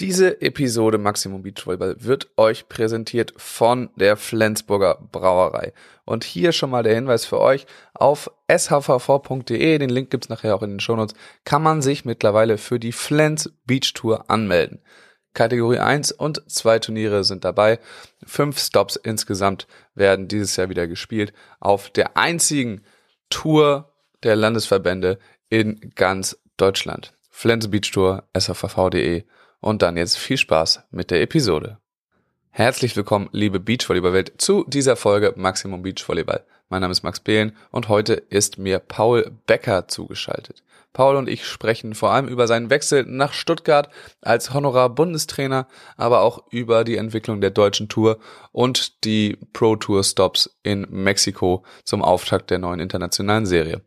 Diese Episode Maximum Beachvolleyball wird euch präsentiert von der Flensburger Brauerei. Und hier schon mal der Hinweis für euch, auf shvv.de, den Link gibt's nachher auch in den Shownotes, kann man sich mittlerweile für die Flens Beach Tour anmelden. Kategorie 1 und 2 Turniere sind dabei. Fünf Stops insgesamt werden dieses Jahr wieder gespielt auf der einzigen Tour der Landesverbände in ganz Deutschland. Flens Beach Tour, shvv.de und dann jetzt viel Spaß mit der Episode. Herzlich willkommen, liebe Beachvolleyball-Welt, zu dieser Folge Maximum Beachvolleyball. Mein Name ist Max Behlen und heute ist mir Paul Becker zugeschaltet. Paul und ich sprechen vor allem über seinen Wechsel nach Stuttgart als Honorar-Bundestrainer, aber auch über die Entwicklung der deutschen Tour und die Pro Tour Stops in Mexiko zum Auftakt der neuen internationalen Serie.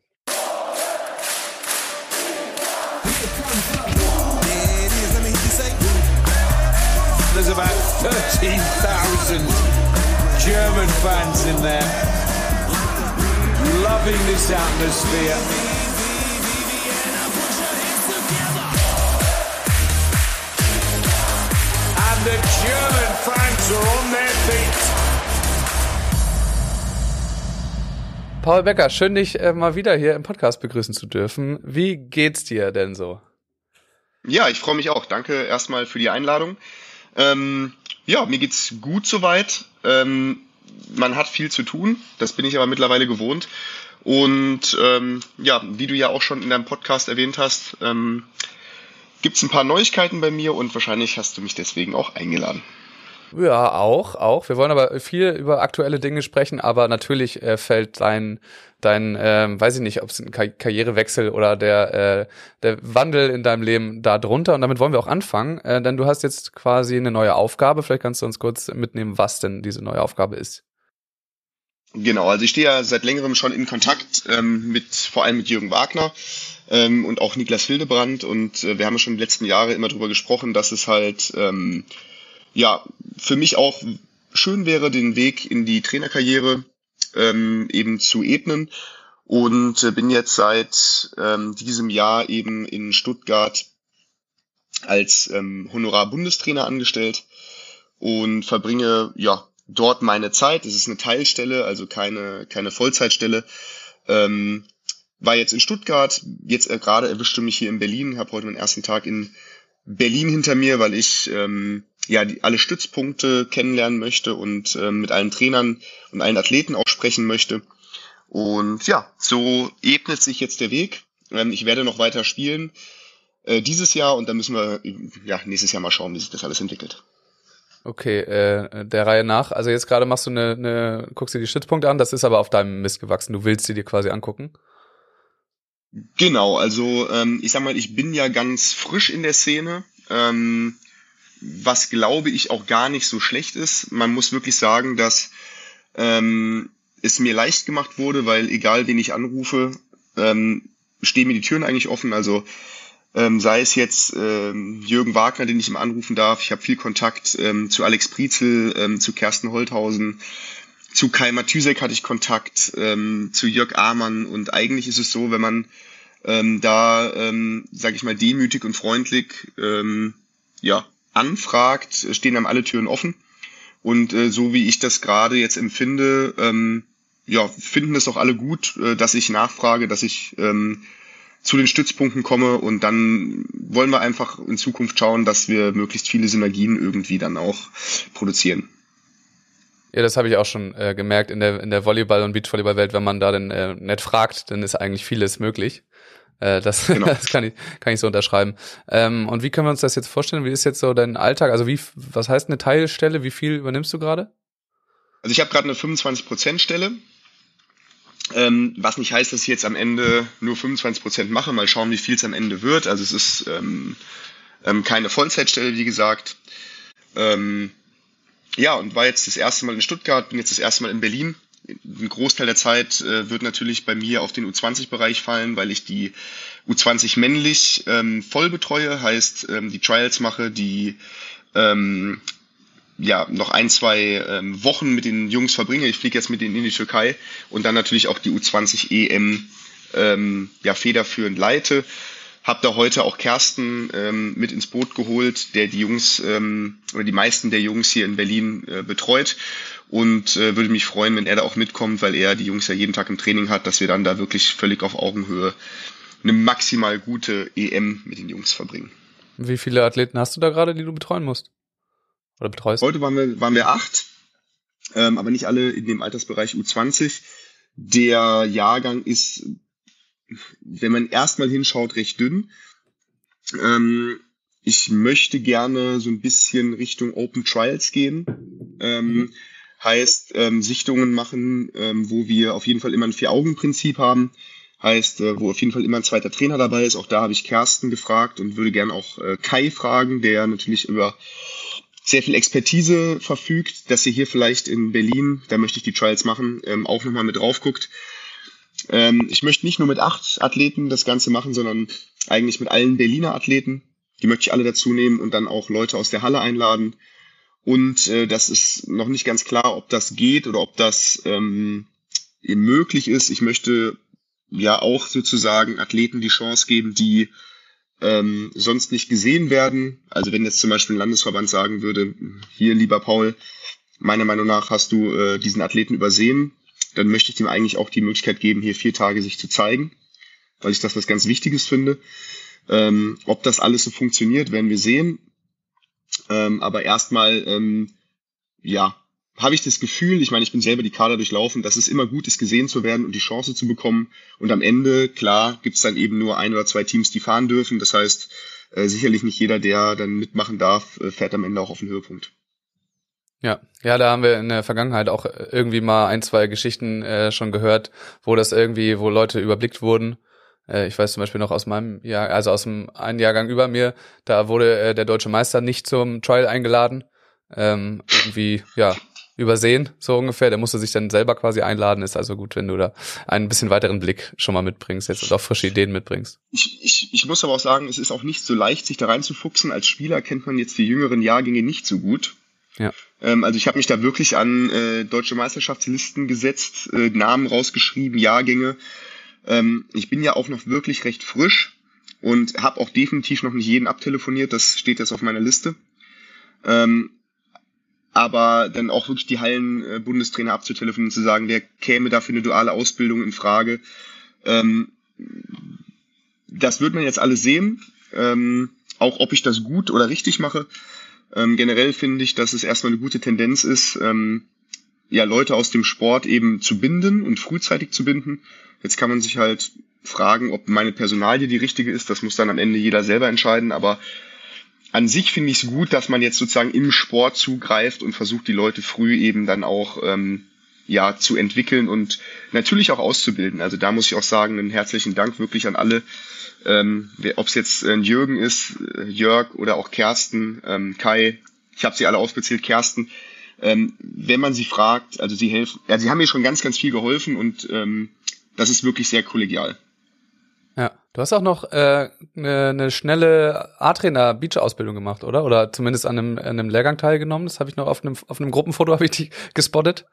13,000 German fans in there, loving this atmosphere. And the German fans are on their feet. Paul Becker, schön dich äh, mal wieder hier im Podcast begrüßen zu dürfen. Wie geht's dir denn so? Ja, ich freue mich auch. Danke erstmal für die Einladung. Ähm, ja, mir geht's gut soweit. Ähm, man hat viel zu tun, das bin ich aber mittlerweile gewohnt. Und ähm, ja, wie du ja auch schon in deinem Podcast erwähnt hast, ähm, gibt's ein paar Neuigkeiten bei mir und wahrscheinlich hast du mich deswegen auch eingeladen. Ja, auch, auch. Wir wollen aber viel über aktuelle Dinge sprechen, aber natürlich äh, fällt dein, dein, ähm, weiß ich nicht, ob es ein Kar Karrierewechsel oder der, äh, der Wandel in deinem Leben da drunter. Und damit wollen wir auch anfangen, äh, denn du hast jetzt quasi eine neue Aufgabe. Vielleicht kannst du uns kurz mitnehmen, was denn diese neue Aufgabe ist. Genau, also ich stehe ja seit längerem schon in Kontakt ähm, mit vor allem mit Jürgen Wagner ähm, und auch Niklas Hildebrand und äh, wir haben schon die letzten Jahre immer darüber gesprochen, dass es halt ähm, ja, für mich auch schön wäre, den Weg in die Trainerkarriere ähm, eben zu ebnen und äh, bin jetzt seit ähm, diesem Jahr eben in Stuttgart als ähm, Honorar-Bundestrainer angestellt und verbringe ja dort meine Zeit. Es ist eine Teilstelle, also keine keine Vollzeitstelle. Ähm, war jetzt in Stuttgart, jetzt äh, gerade erwischte mich hier in Berlin, habe heute meinen ersten Tag in Berlin hinter mir, weil ich ähm, ja die, alle Stützpunkte kennenlernen möchte und ähm, mit allen Trainern und allen Athleten auch sprechen möchte. Und ja, so ebnet sich jetzt der Weg. Ähm, ich werde noch weiter spielen äh, dieses Jahr und dann müssen wir ja nächstes Jahr mal schauen, wie sich das alles entwickelt. Okay, äh, der Reihe nach. Also jetzt gerade machst du eine, eine, guckst dir die Stützpunkte an, das ist aber auf deinem Mist gewachsen. Du willst sie dir quasi angucken. Genau, also ähm, ich sag mal, ich bin ja ganz frisch in der Szene, ähm, was glaube ich auch gar nicht so schlecht ist. Man muss wirklich sagen, dass ähm, es mir leicht gemacht wurde, weil egal wen ich anrufe, ähm, stehen mir die Türen eigentlich offen. Also ähm, sei es jetzt ähm, Jürgen Wagner, den ich ihm anrufen darf. Ich habe viel Kontakt ähm, zu Alex Prizel, ähm, zu Kersten Holthausen, zu Kai Matysek hatte ich Kontakt, ähm, zu Jörg Amann und eigentlich ist es so, wenn man ähm, da, ähm, sage ich mal, demütig und freundlich ähm, ja, anfragt, stehen einem alle Türen offen. Und äh, so wie ich das gerade jetzt empfinde, ähm, ja, finden es auch alle gut, äh, dass ich nachfrage, dass ich ähm, zu den Stützpunkten komme und dann wollen wir einfach in Zukunft schauen, dass wir möglichst viele Synergien irgendwie dann auch produzieren. Ja, das habe ich auch schon äh, gemerkt in der in der Volleyball- und Beachvolleyball-Welt, wenn man da dann äh, nett fragt, dann ist eigentlich vieles möglich. Äh, das genau. das kann ich kann ich so unterschreiben. Ähm, und wie können wir uns das jetzt vorstellen? Wie ist jetzt so dein Alltag? Also wie was heißt eine Teilstelle? Wie viel übernimmst du gerade? Also ich habe gerade eine 25 Prozent Stelle. Ähm, was nicht heißt, dass ich jetzt am Ende nur 25 Prozent mache. Mal schauen, wie viel es am Ende wird. Also es ist ähm, ähm, keine Vollzeitstelle, wie gesagt. Ähm, ja, und war jetzt das erste Mal in Stuttgart, bin jetzt das erste Mal in Berlin. Ein Großteil der Zeit äh, wird natürlich bei mir auf den U20-Bereich fallen, weil ich die U20 männlich ähm, voll betreue, heißt ähm, die Trials mache, die ähm, ja noch ein, zwei ähm, Wochen mit den Jungs verbringe. Ich fliege jetzt mit denen in die Türkei und dann natürlich auch die U20 EM ähm, ja federführend leite. Habe da heute auch Kersten ähm, mit ins Boot geholt, der die Jungs ähm, oder die meisten der Jungs hier in Berlin äh, betreut und äh, würde mich freuen, wenn er da auch mitkommt, weil er die Jungs ja jeden Tag im Training hat, dass wir dann da wirklich völlig auf Augenhöhe eine maximal gute EM mit den Jungs verbringen. Wie viele Athleten hast du da gerade, die du betreuen musst? Oder betreust? Heute waren wir, waren wir acht, ähm, aber nicht alle in dem Altersbereich U20. Der Jahrgang ist, wenn man erstmal hinschaut, recht dünn. Ähm, ich möchte gerne so ein bisschen Richtung Open Trials gehen. Ähm, mhm. Heißt, ähm, Sichtungen machen, ähm, wo wir auf jeden Fall immer ein Vier-Augen-Prinzip haben. Heißt, äh, wo auf jeden Fall immer ein zweiter Trainer dabei ist. Auch da habe ich Kersten gefragt und würde gerne auch äh, Kai fragen, der natürlich über sehr viel Expertise verfügt, dass ihr hier vielleicht in Berlin, da möchte ich die Trials machen, ähm, auch nochmal mit drauf guckt. Ähm, ich möchte nicht nur mit acht Athleten das Ganze machen, sondern eigentlich mit allen Berliner Athleten. Die möchte ich alle dazu nehmen und dann auch Leute aus der Halle einladen. Und äh, das ist noch nicht ganz klar, ob das geht oder ob das ähm, möglich ist. Ich möchte ja auch sozusagen Athleten die Chance geben, die ähm, sonst nicht gesehen werden. Also wenn jetzt zum Beispiel ein Landesverband sagen würde, hier lieber Paul, meiner Meinung nach hast du äh, diesen Athleten übersehen, dann möchte ich ihm eigentlich auch die Möglichkeit geben, hier vier Tage sich zu zeigen, weil ich das was ganz Wichtiges finde. Ähm, ob das alles so funktioniert, werden wir sehen. Ähm, aber erstmal, ähm, ja, habe ich das Gefühl, ich meine, ich bin selber die Kader durchlaufen, dass es immer gut ist, gesehen zu werden und die Chance zu bekommen. Und am Ende, klar, gibt es dann eben nur ein oder zwei Teams, die fahren dürfen. Das heißt, äh, sicherlich nicht jeder, der dann mitmachen darf, äh, fährt am Ende auch auf den Höhepunkt. Ja, ja, da haben wir in der Vergangenheit auch irgendwie mal ein, zwei Geschichten äh, schon gehört, wo das irgendwie, wo Leute überblickt wurden. Äh, ich weiß zum Beispiel noch aus meinem Jahr, also aus dem einen Jahrgang über mir, da wurde äh, der deutsche Meister nicht zum Trial eingeladen. Ähm, irgendwie, ja, übersehen, so ungefähr. Der musste sich dann selber quasi einladen. Ist also gut, wenn du da einen bisschen weiteren Blick schon mal mitbringst jetzt und auch frische Ideen mitbringst. Ich, ich, ich muss aber auch sagen, es ist auch nicht so leicht, sich da reinzufuchsen. Als Spieler kennt man jetzt die jüngeren Jahrgänge nicht so gut. Ja. Ähm, also ich habe mich da wirklich an äh, deutsche Meisterschaftslisten gesetzt, äh, Namen rausgeschrieben, Jahrgänge. Ähm, ich bin ja auch noch wirklich recht frisch und habe auch definitiv noch nicht jeden abtelefoniert. Das steht jetzt auf meiner Liste. Ähm, aber dann auch wirklich die Hallen-Bundestrainer abzutelefonieren und zu sagen, wer käme da für eine duale Ausbildung in Frage. Ähm, das wird man jetzt alles sehen, ähm, auch ob ich das gut oder richtig mache. Ähm, generell finde ich, dass es erstmal eine gute Tendenz ist, ähm, ja, Leute aus dem Sport eben zu binden und frühzeitig zu binden. Jetzt kann man sich halt fragen, ob meine Personalie die richtige ist. Das muss dann am Ende jeder selber entscheiden, aber an sich finde ich es gut, dass man jetzt sozusagen im Sport zugreift und versucht, die Leute früh eben dann auch ähm, ja zu entwickeln und natürlich auch auszubilden. Also da muss ich auch sagen, einen herzlichen Dank wirklich an alle, ähm, ob es jetzt äh, Jürgen ist, äh, Jörg oder auch Kersten, ähm, Kai. Ich habe sie alle aufgezählt, Kersten. Ähm, wenn man sie fragt, also sie helfen, ja, sie haben mir schon ganz, ganz viel geholfen und ähm, das ist wirklich sehr kollegial. Du hast auch noch äh, eine, eine schnelle A-Trainer Beach-Ausbildung gemacht, oder? Oder zumindest an einem, an einem Lehrgang teilgenommen. Das habe ich noch auf einem, auf einem Gruppenfoto habe ich die gespottet.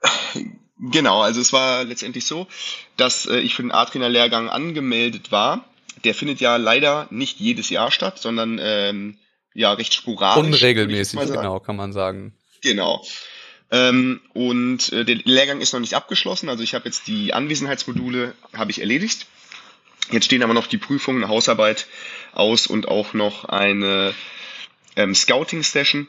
Genau, also es war letztendlich so, dass äh, ich für den A-Trainer-Lehrgang angemeldet war. Der findet ja leider nicht jedes Jahr statt, sondern ähm, ja recht sporadisch. Unregelmäßig, genau, kann man sagen. Genau. Ähm, und äh, der Lehrgang ist noch nicht abgeschlossen. Also ich habe jetzt die Anwesenheitsmodule habe ich erledigt. Jetzt stehen aber noch die Prüfungen, Hausarbeit aus und auch noch eine ähm, Scouting-Session,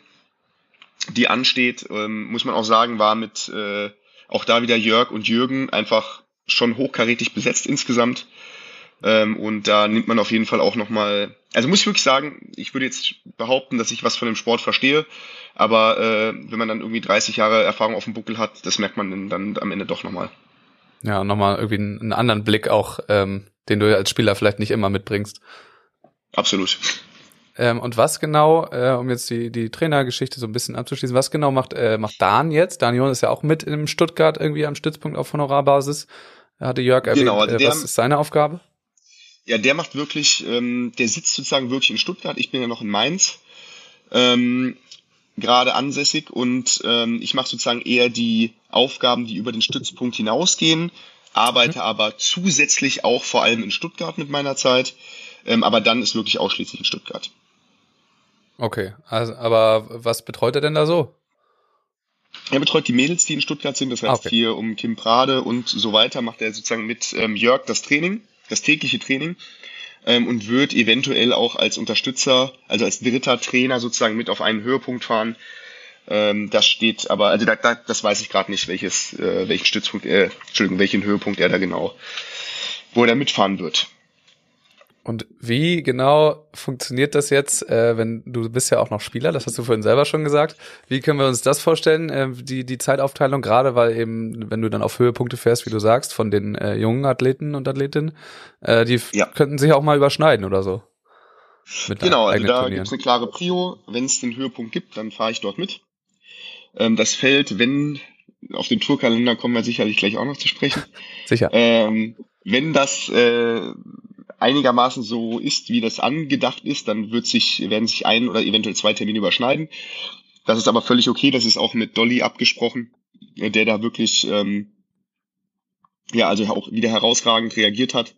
die ansteht. Ähm, muss man auch sagen, war mit äh, auch da wieder Jörg und Jürgen einfach schon hochkarätig besetzt insgesamt. Ähm, und da nimmt man auf jeden Fall auch nochmal, also muss ich wirklich sagen, ich würde jetzt behaupten, dass ich was von dem Sport verstehe, aber äh, wenn man dann irgendwie 30 Jahre Erfahrung auf dem Buckel hat, das merkt man dann am Ende doch nochmal. Ja, nochmal irgendwie einen, einen anderen Blick auch ähm, den du als Spieler vielleicht nicht immer mitbringst. Absolut. Ähm, und was genau, äh, um jetzt die, die Trainergeschichte so ein bisschen abzuschließen, was genau macht, äh, macht Dan jetzt? Daniel ist ja auch mit in Stuttgart irgendwie am Stützpunkt auf Honorarbasis. Hatte Jörg erwähnt, genau, also äh, was ist seine Aufgabe? Ja, der macht wirklich, ähm, der sitzt sozusagen wirklich in Stuttgart. Ich bin ja noch in Mainz. Ähm, gerade ansässig und ähm, ich mache sozusagen eher die Aufgaben, die über den Stützpunkt hinausgehen arbeite mhm. aber zusätzlich auch vor allem in Stuttgart mit meiner Zeit. Ähm, aber dann ist wirklich ausschließlich in Stuttgart. Okay, also, aber was betreut er denn da so? Er betreut die Mädels, die in Stuttgart sind, das heißt okay. hier um Kim Prade und so weiter, macht er sozusagen mit ähm, Jörg das Training, das tägliche Training ähm, und wird eventuell auch als Unterstützer, also als dritter Trainer sozusagen mit auf einen Höhepunkt fahren. Ähm, das steht aber, also da, da, das weiß ich gerade nicht, welches, äh, welchen Stützpunkt, äh, Entschuldigung, welchen Höhepunkt er da genau, wo er da mitfahren wird. Und wie genau funktioniert das jetzt, äh, wenn du bist ja auch noch Spieler, das hast du vorhin selber schon gesagt. Wie können wir uns das vorstellen, äh, die, die Zeitaufteilung, gerade weil eben, wenn du dann auf Höhepunkte fährst, wie du sagst, von den äh, jungen Athleten und Athletinnen, äh, die Ja. könnten sich auch mal überschneiden oder so. Genau, also da Turnieren. gibt's eine klare Prio. Wenn es den Höhepunkt gibt, dann fahre ich dort mit. Ähm, das fällt, wenn, auf den Tourkalender kommen wir sicherlich gleich auch noch zu sprechen. Sicher. Ähm, wenn das äh, einigermaßen so ist, wie das angedacht ist, dann wird sich, werden sich ein oder eventuell zwei Termine überschneiden. Das ist aber völlig okay, das ist auch mit Dolly abgesprochen, der da wirklich ähm, ja, also auch wieder herausragend reagiert hat.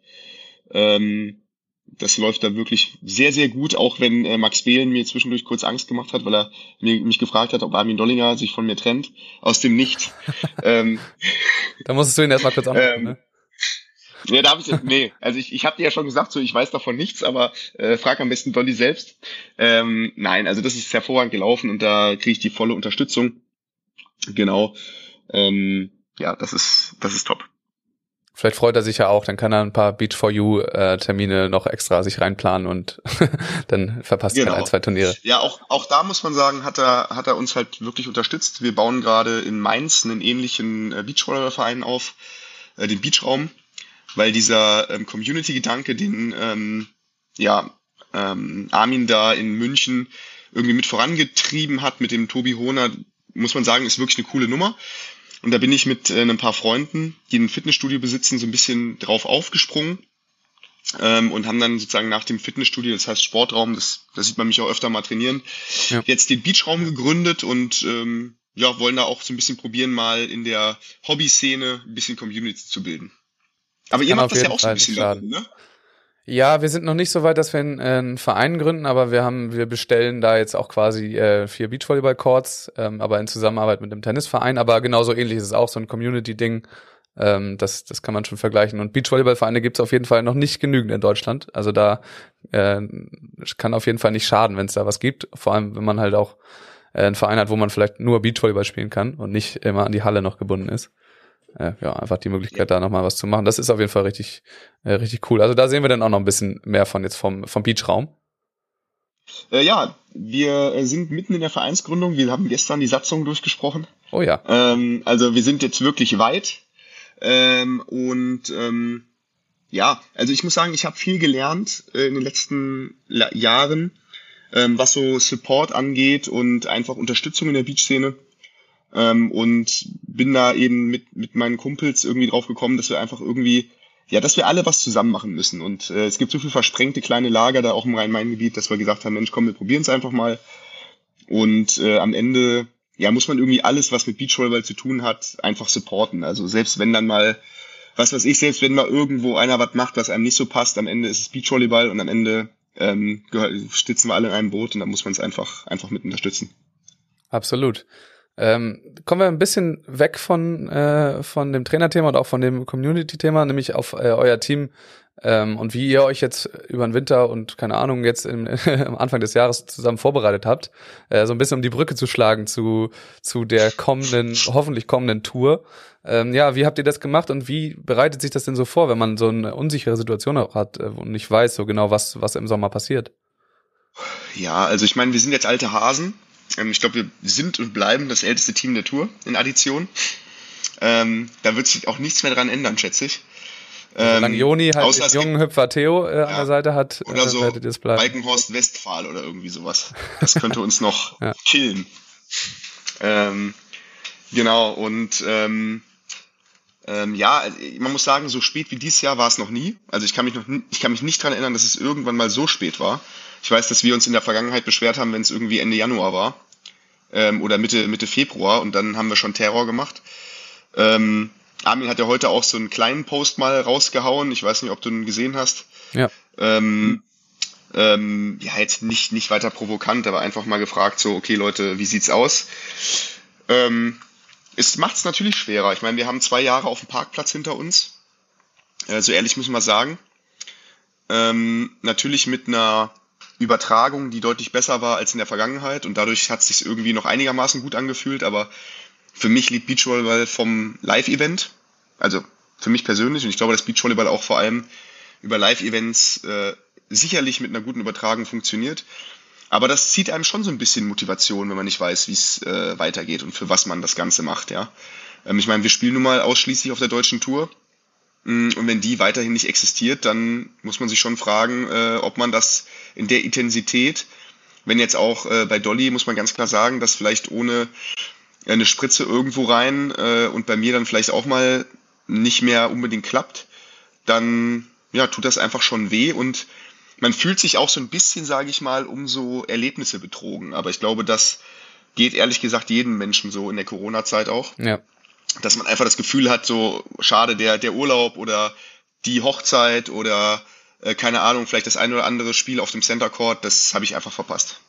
Ähm, das läuft da wirklich sehr, sehr gut, auch wenn äh, Max Behlen mir zwischendurch kurz Angst gemacht hat, weil er mir, mich gefragt hat, ob Armin Dollinger sich von mir trennt, aus dem Nichts. ähm, Da musstest du ihn erstmal kurz anrufen, ähm, ne? Ja, da habe ich jetzt, nee, also ich, ich habe dir ja schon gesagt, so ich weiß davon nichts, aber äh, frag am besten Dolly selbst. Ähm, nein, also das ist hervorragend gelaufen und da kriege ich die volle Unterstützung. Genau. Ähm, ja, das ist, das ist top. Vielleicht freut er sich ja auch, dann kann er ein paar Beach for You äh, Termine noch extra sich reinplanen und dann verpasst er Genau. ein, zwei Turniere. Ja, auch, auch da muss man sagen, hat er, hat er uns halt wirklich unterstützt. Wir bauen gerade in Mainz einen ähnlichen äh, Beachvolleyballverein auf, äh, den Beachraum, weil dieser ähm, Community-Gedanke, den ähm, ja, ähm, Armin da in München irgendwie mit vorangetrieben hat mit dem Tobi Hohner, muss man sagen, ist wirklich eine coole Nummer. Und da bin ich mit äh, ein paar Freunden, die ein Fitnessstudio besitzen, so ein bisschen drauf aufgesprungen ähm, und haben dann sozusagen nach dem Fitnessstudio, das heißt Sportraum, das, da sieht man mich auch öfter mal trainieren, Ja. jetzt den Beachraum gegründet und ähm, ja, wollen da auch so ein bisschen probieren, mal in der Hobby-Szene ein bisschen Community zu bilden. Aber ihr kann macht auf das ja auch so ein bisschen drin, ne? Ja, wir sind noch nicht so weit, dass wir einen, äh, einen Verein gründen, aber wir haben, wir bestellen da jetzt auch quasi äh, vier Beachvolleyball-Courts, ähm, aber in Zusammenarbeit mit einem Tennisverein. Aber genauso ähnlich ist es auch so ein Community-Ding. Ähm, das, das kann man schon vergleichen. Und Beachvolleyball-Vereine gibt es auf jeden Fall noch nicht genügend in Deutschland. Also da äh, kann auf jeden Fall nicht schaden, wenn es da was gibt. Vor allem, wenn man halt auch äh, einen Verein hat, wo man vielleicht nur Beachvolleyball spielen kann und nicht immer an die Halle noch gebunden ist. Äh, ja, einfach die Möglichkeit, da nochmal was zu machen. Das ist auf jeden Fall richtig, äh, richtig cool. Also da sehen wir dann auch noch ein bisschen mehr von jetzt vom, vom Beachraum. Äh, ja, wir äh, sind mitten in der Vereinsgründung. Wir haben gestern die Satzung durchgesprochen. Oh ja. Ähm, also wir sind jetzt wirklich weit. Ähm, und ähm, ja, also ich muss sagen, ich habe viel gelernt äh, in den letzten La Jahren, ähm, was so Support angeht und einfach Unterstützung in der Beach-Szene. Ähm, und bin da eben mit, mit meinen Kumpels irgendwie drauf gekommen, dass wir einfach irgendwie, ja, dass wir alle was zusammen machen müssen. Und äh, es gibt so viel versprengte kleine Lager da auch im Rhein-Main-Gebiet, dass wir gesagt haben, Mensch, komm, wir probieren es einfach mal. Und äh, am Ende, ja, muss man irgendwie alles, was mit Beachvolleyball zu tun hat, einfach supporten. Also selbst wenn dann mal, was weiß ich, selbst wenn mal irgendwo einer was macht, was einem nicht so passt, am Ende ist es Beachvolleyball und am Ende ähm, gehör- wir alle in einem Boot und dann muss man es einfach, einfach mit unterstützen. Absolut. Ähm, kommen wir ein bisschen weg von, äh, von dem Trainerthema und auch von dem Community-Thema, nämlich auf äh, euer Team ähm, und wie ihr euch jetzt über den Winter und keine Ahnung jetzt im, am Anfang des Jahres zusammen vorbereitet habt, äh, so ein bisschen um die Brücke zu schlagen zu, zu der kommenden, hoffentlich kommenden Tour. Ähm, ja, wie habt ihr das gemacht und wie bereitet sich das denn so vor, wenn man so eine unsichere Situation auch hat äh, und nicht weiß so genau, was, was im Sommer passiert? Ja, also ich meine, wir sind jetzt alte Hasen. Ähm, ich glaube, wir sind und bleiben das älteste Team der Tour in Addition. Ähm, da wird sich auch nichts mehr dran ändern, schätze ich. Solange Joni halt außer den jungen Hüpfer Theo äh, an Ja. der Seite hat, Oder äh, so werdet ihr es bleiben. Balkenhorst Westphal oder irgendwie sowas. Das könnte uns noch Ja. killen. Ähm, genau, und ähm, ähm, ja, also man muss sagen, so spät wie dieses Jahr war es noch nie. Also ich kann mich noch ich kann mich nicht dran erinnern, dass es irgendwann mal so spät war. Ich weiß, dass wir uns in der Vergangenheit beschwert haben, wenn es irgendwie Ende Januar war. Ähm, oder Mitte, Mitte Februar und dann haben wir schon Terror gemacht. Ähm, Armin hat ja heute auch so einen kleinen Post mal rausgehauen. Ich weiß nicht, ob du ihn gesehen hast Ja. ähm, Ähm, ja, jetzt nicht, nicht weiter provokant, aber einfach mal gefragt, so, okay Leute, wie sieht's aus? Ähm, es macht es natürlich schwerer. Ich meine, wir haben zwei Jahre auf dem Parkplatz hinter uns. Äh, so ehrlich müssen wir sagen. Ähm, natürlich mit einer Übertragung, die deutlich besser war als in der Vergangenheit und dadurch hat es sich irgendwie noch einigermaßen gut angefühlt, aber für mich liegt Beachvolleyball vom Live-Event, also für mich persönlich und ich glaube, dass Beachvolleyball auch vor allem über Live-Events äh, sicherlich mit einer guten Übertragung funktioniert. Aber das zieht einem schon so ein bisschen Motivation, wenn man nicht weiß, wie es äh, weitergeht und für was man das Ganze macht, ja. Ähm, ich meine, wir spielen nun mal ausschließlich auf der deutschen Tour. Mm, und wenn die weiterhin nicht existiert, dann muss man sich schon fragen, äh, ob man das in der Intensität, wenn jetzt auch äh, bei Dolly, muss man ganz klar sagen, dass vielleicht ohne eine Spritze irgendwo rein äh, und bei mir dann vielleicht auch mal nicht mehr unbedingt klappt, dann ja, tut das einfach schon weh und man fühlt sich auch so ein bisschen, sage ich mal, um so Erlebnisse betrogen. Aber ich glaube, das geht ehrlich gesagt jedem Menschen so in der Corona-Zeit auch. Ja. Dass man einfach das Gefühl hat, so schade, der, der Urlaub oder die Hochzeit oder äh, keine Ahnung, vielleicht das ein oder andere Spiel auf dem Center Court, das habe ich einfach verpasst.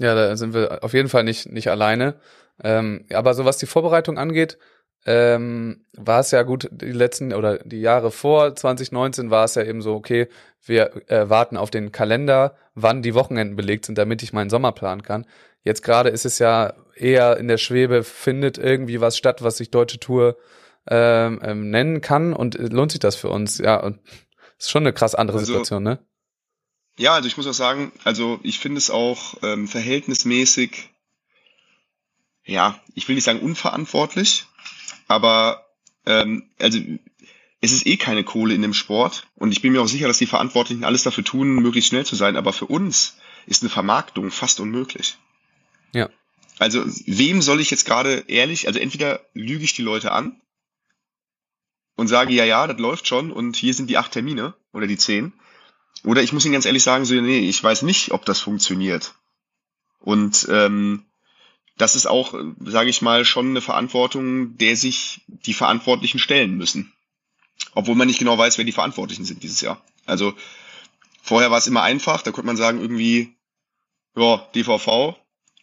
Ja, da sind wir auf jeden Fall nicht, nicht alleine. Ähm, aber so was die Vorbereitung angeht, ähm, war es ja gut, die letzten oder die Jahre vor 2019 war es ja eben so, okay, wir äh, warten auf den Kalender, wann die Wochenenden belegt sind, damit ich meinen Sommer planen kann. Jetzt gerade ist es ja eher in der Schwebe, findet irgendwie was statt, was sich Deutsche Tour ähm, ähm, nennen kann und äh, lohnt sich das für uns? Ja, und ist schon eine krass andere also, Situation, ne? Ja, also ich muss auch sagen, also ich finde es auch ähm, verhältnismäßig, ja, ich will nicht sagen unverantwortlich, aber ähm, also es ist eh keine Kohle in dem Sport und ich bin mir auch sicher, dass die Verantwortlichen alles dafür tun, möglichst schnell zu sein, aber für uns ist eine Vermarktung fast unmöglich. Ja. Also wem soll ich jetzt gerade ehrlich, also entweder lüge ich die Leute an und sage, ja, ja, das läuft schon und hier sind die acht Termine oder die zehn. Oder ich muss Ihnen ganz ehrlich sagen, so, nee, ich weiß nicht, ob das funktioniert. Und ähm, das ist auch, sage ich mal, schon eine Verantwortung, der sich die Verantwortlichen stellen müssen. Obwohl man nicht genau weiß, wer die Verantwortlichen sind dieses Jahr. Also vorher war es immer einfach, da konnte man sagen, irgendwie, ja, DVV,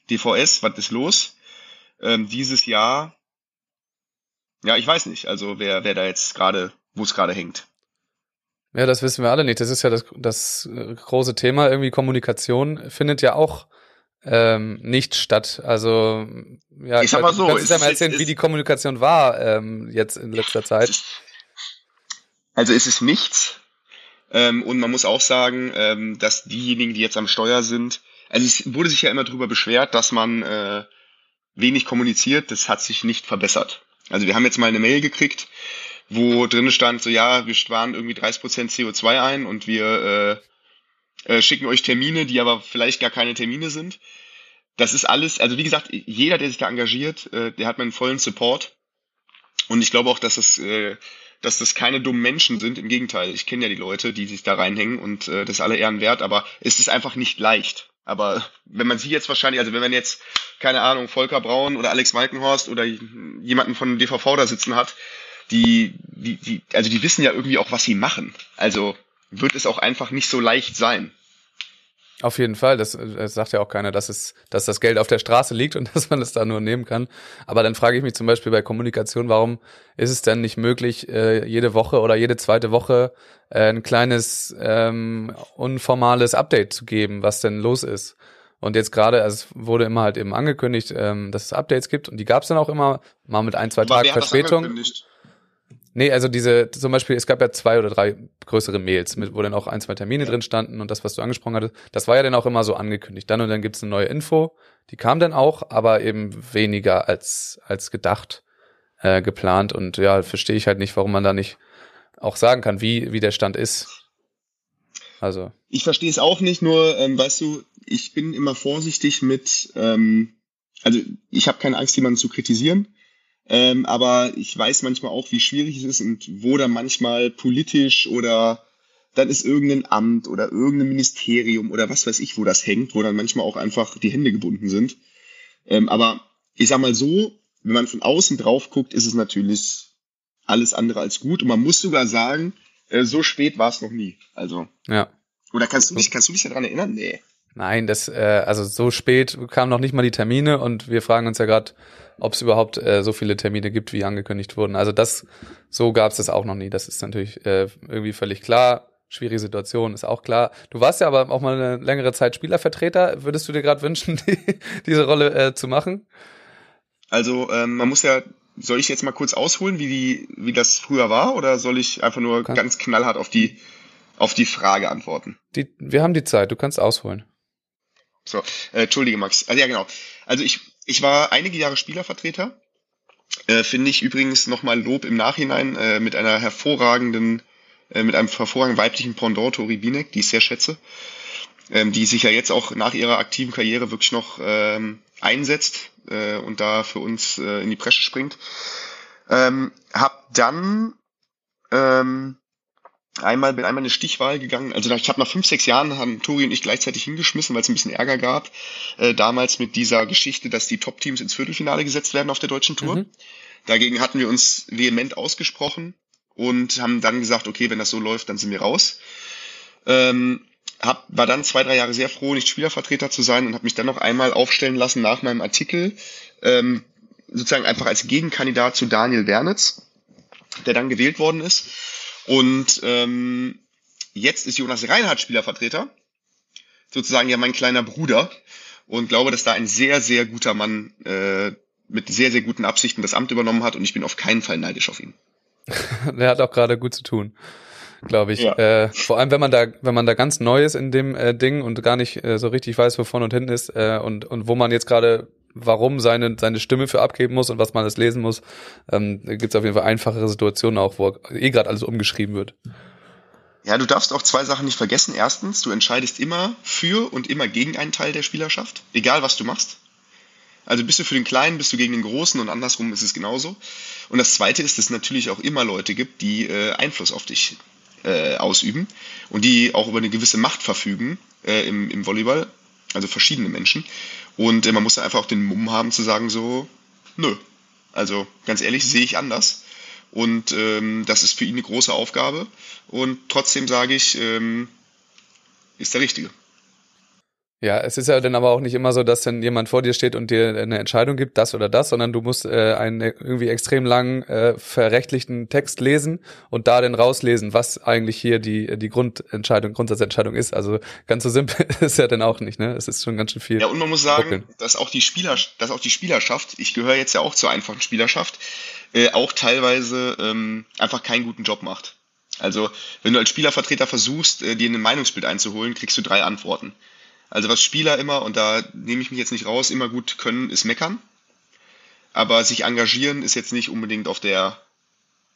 DVS, was ist los? Ähm, dieses Jahr, ja, ich weiß nicht, also wer, wer da jetzt gerade, wo es gerade hängt. Ja, das wissen wir alle nicht. Das ist ja das, das große Thema. Irgendwie Kommunikation findet ja auch ähm, nicht statt. Also ja, ich sag mal so, kannst du ja mal erzählen, ist, wie die Kommunikation war ähm, jetzt in letzter Zeit. Also es ist nichts. Ähm, und man muss auch sagen, ähm, dass diejenigen, die jetzt am Steuer sind, also es wurde sich ja immer darüber beschwert, dass man äh, wenig kommuniziert. Das hat sich nicht verbessert. Also wir haben jetzt mal eine Mail gekriegt, wo drin stand, so ja, wir sparen irgendwie 30% CO2 ein und wir äh, äh, schicken euch Termine, die aber vielleicht gar keine Termine sind. Das ist alles, also wie gesagt, jeder, der sich da engagiert, äh, der hat meinen vollen Support. Und ich glaube auch, dass es äh, dass das keine dummen Menschen sind. Im Gegenteil, ich kenne ja die Leute, die sich da reinhängen und äh, das ist alle Ehren wert, aber es ist einfach nicht leicht. Aber wenn man sie jetzt wahrscheinlich, also wenn man jetzt, keine Ahnung, Volker Braun oder Alex Walkenhorst oder jemanden von DVV da sitzen hat, die, die, die, also die wissen ja irgendwie auch, was sie machen. Also wird es auch einfach nicht so leicht sein. Auf jeden Fall, das, das sagt ja auch keiner, dass es, dass das Geld auf der Straße liegt und dass man es da nur nehmen kann. Aber dann frage ich mich zum Beispiel bei Kommunikation, warum ist es denn nicht möglich, äh, jede Woche oder jede zweite Woche äh, ein kleines ähm, unformales Update zu geben, was denn los ist? Und jetzt gerade, also es wurde immer halt eben angekündigt, ähm, dass es Updates gibt und die gab es dann auch immer, mal mit ein, zwei Tagen Verspätung. Nee, also diese, zum Beispiel, es gab ja zwei oder drei größere Mails, mit, wo dann auch ein, zwei Termine drin standen und das, was du angesprochen hattest, das war ja dann auch immer so angekündigt. Dann und dann gibt's eine neue Info, die kam dann auch, aber eben weniger als, als gedacht, äh, geplant. Und ja, verstehe ich halt nicht, warum man da nicht auch sagen kann, wie, wie der Stand ist. Also. Ich verstehe es auch nicht, nur, ähm, weißt du, ich bin immer vorsichtig mit, ähm, also ich habe keine Angst, jemanden zu kritisieren. Ähm, aber ich weiß manchmal auch, wie schwierig es ist und wo da manchmal politisch oder dann ist irgendein Amt oder irgendein Ministerium oder was weiß ich, wo das hängt, wo dann manchmal auch einfach die Hände gebunden sind. Ähm, aber ich sag mal so, wenn man von außen drauf guckt, ist es natürlich alles andere als gut. Und man muss sogar sagen, äh, so spät war es noch nie. Also. Ja. Oder kannst du dich, kannst du dich daran erinnern? Nee. Nein, das, äh, also so spät kamen noch nicht mal die Termine und wir fragen uns ja gerade, ob es überhaupt äh, so viele Termine gibt, wie angekündigt wurden. Also das, so gab es das auch noch nie. Das ist natürlich äh, irgendwie völlig klar. Schwierige Situation, ist auch klar. Du warst ja aber auch mal eine längere Zeit Spielervertreter. Würdest du dir gerade wünschen, die, diese Rolle äh, zu machen? Also ähm, man muss ja, soll ich jetzt mal kurz ausholen, wie die, wie das früher war, oder soll ich einfach nur Kann- ganz knallhart auf die auf die Frage antworten? Die, wir haben die Zeit, du kannst ausholen. So, äh, entschuldige Max. Also ja genau. Also ich ich war einige Jahre Spielervertreter. Äh, Finde ich übrigens nochmal Lob im Nachhinein äh, mit einer hervorragenden, äh, mit einem hervorragenden weiblichen Pendant, Tori Binek, die ich sehr schätze, ähm, die sich ja jetzt auch nach ihrer aktiven Karriere wirklich noch ähm, einsetzt äh, und da für uns äh, in die Bresche springt. Ähm, hab dann ähm, einmal bin einmal eine Stichwahl gegangen. Also ich habe nach fünf, sechs Jahren haben Tori und ich gleichzeitig hingeschmissen, weil es ein bisschen Ärger gab. Äh, damals mit dieser Geschichte, dass die Top-Teams ins Viertelfinale gesetzt werden auf der deutschen Tour. Mhm. Dagegen hatten wir uns vehement ausgesprochen und haben dann gesagt, okay, wenn das so läuft, dann sind wir raus. Ähm, hab, war dann zwei, drei Jahre sehr froh, nicht Spielervertreter zu sein und habe mich dann noch einmal aufstellen lassen nach meinem Artikel, ähm, sozusagen einfach als Gegenkandidat zu Daniel Wernitz, der dann gewählt worden ist. Und ähm, jetzt ist Jonas Reinhardt Spielervertreter, sozusagen ja mein kleiner Bruder und glaube, dass da ein sehr, sehr guter Mann äh, mit sehr, sehr guten Absichten das Amt übernommen hat und ich bin auf keinen Fall neidisch auf ihn. Der hat auch gerade gut zu tun, glaube ich. Ja. Äh, vor allem, wenn man da, wenn man da ganz neu ist in dem äh, Ding und gar nicht äh, so richtig weiß, wo vorne und hinten ist äh, und und wo man jetzt gerade warum seine seine Stimme für abgeben muss und was man alles lesen muss, ähm, gibt es auf jeden Fall einfachere Situationen auch, wo eh gerade alles umgeschrieben wird. Ja, du darfst auch zwei Sachen nicht vergessen. Erstens, du entscheidest immer für und immer gegen einen Teil der Spielerschaft, egal was du machst. Also bist du für den Kleinen, bist du gegen den Großen und andersrum ist es genauso. Und das Zweite ist, dass es natürlich auch immer Leute gibt, die äh, Einfluss auf dich äh, ausüben und die auch über eine gewisse Macht verfügen äh, im, im Volleyball, also verschiedene Menschen. Und äh, man muss einfach auch den Mumm haben zu sagen so, nö, also ganz ehrlich, sehe ich anders. Und ähm, das ist für ihn eine große Aufgabe. Und trotzdem sage ich, ähm, ist der Richtige. Ja, es ist ja dann aber auch nicht immer so, dass dann jemand vor dir steht und dir eine Entscheidung gibt, das oder das, sondern du musst äh, einen irgendwie extrem langen, äh, verrechtlichten Text lesen und da dann rauslesen, was eigentlich hier die, die Grundentscheidung, Grundsatzentscheidung ist. Also ganz so simpel ist ja dann auch nicht, ne? Es ist schon ganz schön viel. Ja, und man muss sagen, Brooklyn. dass auch die Spieler, dass auch die Spielerschaft, ich gehöre jetzt ja auch zur einfachen Spielerschaft, äh, auch teilweise ähm, einfach keinen guten Job macht. Also, wenn du als Spielervertreter versuchst, äh, dir ein Meinungsbild einzuholen, kriegst du drei Antworten. Also was Spieler immer, und da nehme ich mich jetzt nicht raus, immer gut können, ist meckern. Aber sich engagieren ist jetzt nicht unbedingt auf der,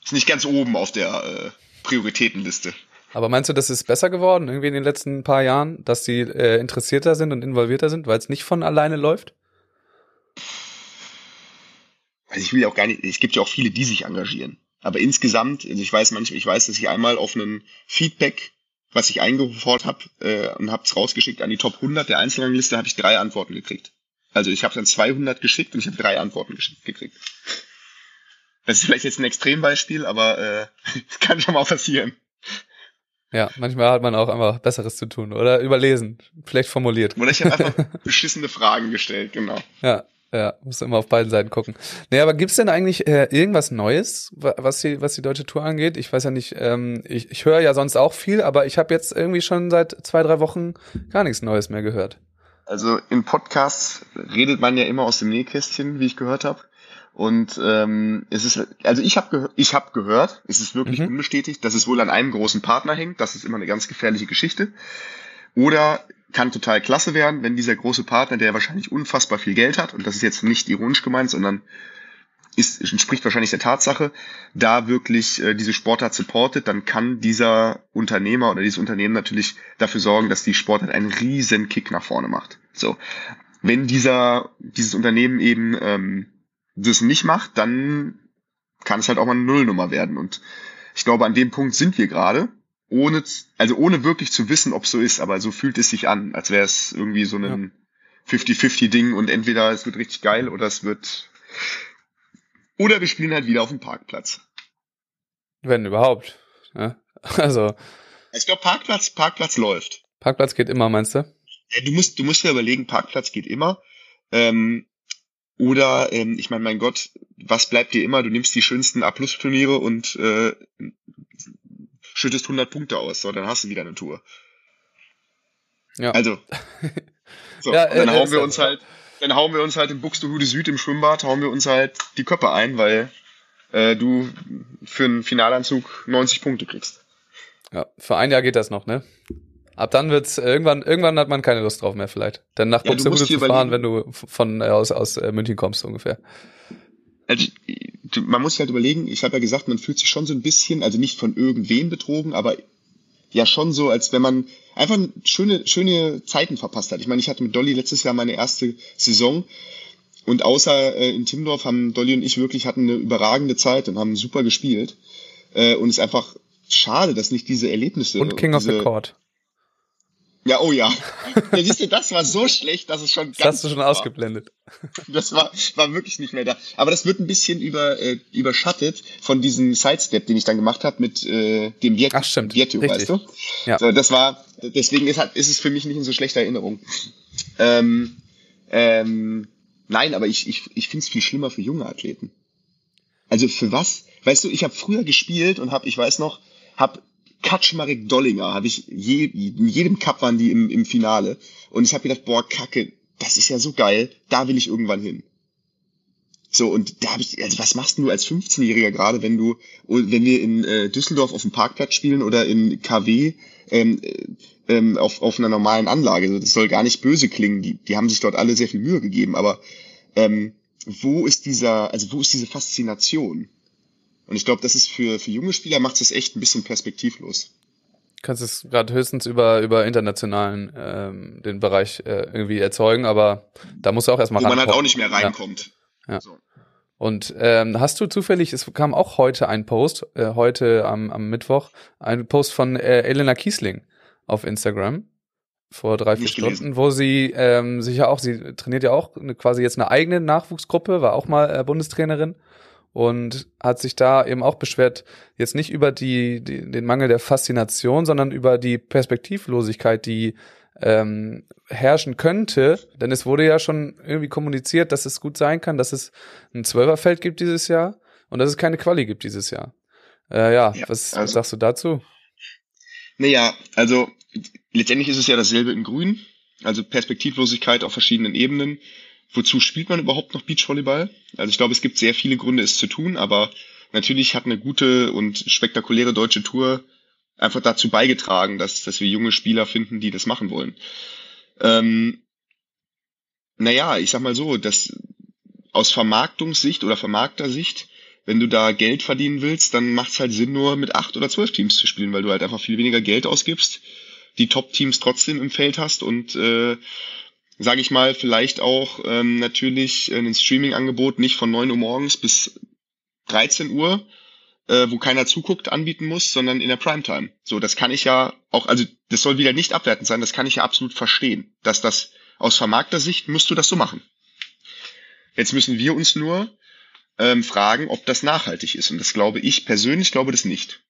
ist nicht ganz oben auf der äh, Prioritätenliste. Aber meinst du, das ist besser geworden irgendwie in den letzten paar Jahren, dass die äh, interessierter sind und involvierter sind, weil es nicht von alleine läuft? Also ich will ja auch gar nicht, es gibt ja auch viele, die sich engagieren. Aber insgesamt, also ich weiß manchmal, ich weiß, dass ich einmal auf einen Feedback, was ich eingefordert habe äh, und habe es rausgeschickt an die Top 100 der Einzelrangliste, habe ich drei Antworten gekriegt. Also ich habe dann 200 geschickt und ich habe drei Antworten gekriegt. Das ist vielleicht jetzt ein Extrembeispiel, aber äh, kann schon mal passieren. Ja, manchmal hat man auch einfach Besseres zu tun oder überlesen, schlecht formuliert. Oder ich habe einfach beschissene Fragen gestellt, genau. Ja, ja, muss immer auf beiden Seiten gucken. Nee, aber gibt's denn eigentlich äh, irgendwas Neues, wa- was die, was die deutsche Tour angeht? Ich weiß ja nicht, ähm, ich, ich höre ja sonst auch viel, aber ich habe jetzt irgendwie schon seit zwei, drei Wochen gar nichts Neues mehr gehört. Also in Podcasts redet man ja immer aus dem Nähkästchen, wie ich gehört habe. Und ähm, es ist, also ich habe ich habe gehört, es ist wirklich Mhm. unbestätigt, dass es wohl an einem großen Partner hängt. Das ist immer eine ganz gefährliche Geschichte. Oder kann total klasse werden, wenn dieser große Partner, der wahrscheinlich unfassbar viel Geld hat, und das ist jetzt nicht ironisch gemeint, sondern ist, entspricht wahrscheinlich der Tatsache, da wirklich äh, diese Sportart supportet, dann kann dieser Unternehmer oder dieses Unternehmen natürlich dafür sorgen, dass die Sportart einen riesen Kick nach vorne macht. So, wenn dieser dieses Unternehmen eben ähm, das nicht macht, dann kann es halt auch mal eine Nullnummer werden. Und ich glaube, an dem Punkt sind wir gerade, ohne, also ohne wirklich zu wissen, ob so ist, aber so fühlt es sich an, als wäre es irgendwie so ein 50-50-Ding und entweder es wird richtig geil oder es wird oder wir spielen halt wieder auf dem Parkplatz. Wenn überhaupt. Ja? Also, Ich glaube, Parkplatz, Parkplatz läuft. Parkplatz geht immer, meinst du? Ja, du musst, du musst ja überlegen, Parkplatz geht immer. Ähm, oder, ähm, ich meine, mein Gott, was bleibt dir immer? Du nimmst die schönsten A-Plus-Turniere und äh, schüttest 100 Punkte aus, so, dann hast du wieder eine Tour. Ja. Also, so, Ja, dann äh, hauen ist wir uns halt, dann hauen wir uns halt in Buxtehude Süd im Schwimmbad, hauen wir uns halt die Köpfe ein, weil äh, du für einen Finalanzug 90 Punkte kriegst. Ja, für ein Jahr geht das noch, ne? Ab dann wird's irgendwann irgendwann hat man keine Lust drauf mehr vielleicht. Dann nach Ja, Buxtehude zu fahren, wenn du von äh, aus aus äh, München kommst ungefähr. Also, man muss sich halt überlegen, ich habe ja gesagt, man fühlt sich schon so ein bisschen, also nicht von irgendwen betrogen, aber ja schon so, als wenn man einfach schöne, schöne Zeiten verpasst hat. Ich meine, ich hatte mit Dolly letztes Jahr meine erste Saison und außer äh, in Timmendorf haben Dolly und ich wirklich hatten eine überragende Zeit und haben super gespielt. Äh, und es ist einfach schade, dass nicht diese Erlebnisse Und King of diese, the Court. Ja, oh ja. ja. Siehst du, das war so schlecht, dass es schon Das ganz hast du schon war. ausgeblendet. Das war, war wirklich nicht mehr da. Aber das wird ein bisschen über, äh, überschattet von diesem Sidestep, den ich dann gemacht habe mit äh, dem Viet Ach, stimmt. Vietu, Richtig. weißt du? Ja. So, das war, deswegen ist, ist es für mich nicht in so schlechter Erinnerung. Ähm, ähm, nein, aber ich, ich, ich finde es viel schlimmer für junge Athleten. Also für was? Weißt du, ich habe früher gespielt und habe, ich weiß noch, habe Kaczmarek Dollinger, habe ich je, in jedem Cup waren die im, im Finale und ich habe gedacht, boah, Kacke, das ist ja so geil, da will ich irgendwann hin. So, und da habe ich, also was machst du als 15-Jähriger gerade, wenn du, wenn wir in äh, Düsseldorf auf dem Parkplatz spielen oder in KW ähm, äh, ähm, auf, auf einer normalen Anlage? Das soll gar nicht böse klingen, die, die haben sich dort alle sehr viel Mühe gegeben, aber ähm, wo ist dieser, also wo ist diese Faszination? Und ich glaube, das ist für, für junge Spieler macht es echt ein bisschen perspektivlos. kannst es gerade höchstens über über internationalen ähm, den Bereich äh, irgendwie erzeugen, aber da musst du auch erstmal Wo man halt rankommen. auch nicht mehr reinkommt. Ja. So. Und ähm, hast du zufällig, es kam auch heute ein Post, äh, heute am, am Mittwoch, ein Post von äh, Elena Kiesling auf Instagram vor drei, vier Nicht Stunden, gelesen. wo sie ähm, sich ja auch, sie trainiert ja auch eine, quasi jetzt eine eigene Nachwuchsgruppe, war auch mal äh, Bundestrainerin und hat sich da eben auch beschwert, jetzt nicht über die, die den Mangel der Faszination, sondern über die Perspektivlosigkeit, die ähm, herrschen könnte, denn es wurde ja schon irgendwie kommuniziert, dass es gut sein kann, dass es ein Zwölferfeld gibt dieses Jahr und dass es keine Quali gibt dieses Jahr. Äh, ja, Ja, was, was also- sagst du dazu? Naja, also letztendlich ist es ja dasselbe in Grün, also Perspektivlosigkeit auf verschiedenen Ebenen. Wozu spielt man überhaupt noch Beachvolleyball? Also ich glaube, es gibt sehr viele Gründe, es zu tun, aber natürlich hat eine gute und spektakuläre deutsche Tour einfach dazu beigetragen, dass, dass wir junge Spieler finden, die das machen wollen. Ähm, naja, ich sag mal so, dass aus Vermarktungssicht oder Vermarktersicht, wenn du da Geld verdienen willst, dann macht es halt Sinn, nur mit acht oder zwölf Teams zu spielen, weil du halt einfach viel weniger Geld ausgibst, die Top-Teams trotzdem im Feld hast und äh, sage ich mal, vielleicht auch ähm, natürlich ein Streaming-Angebot nicht von 9 Uhr morgens bis 13 Uhr, äh, wo keiner zuguckt, anbieten muss, sondern in der Primetime. So, das kann ich ja auch, also das soll wieder nicht abwertend sein, das kann ich ja absolut verstehen, dass das aus Vermarkter-Sicht musst du das so machen. Jetzt müssen wir uns nur ähm, fragen, ob das nachhaltig ist. Und das glaube ich persönlich glaube das nicht.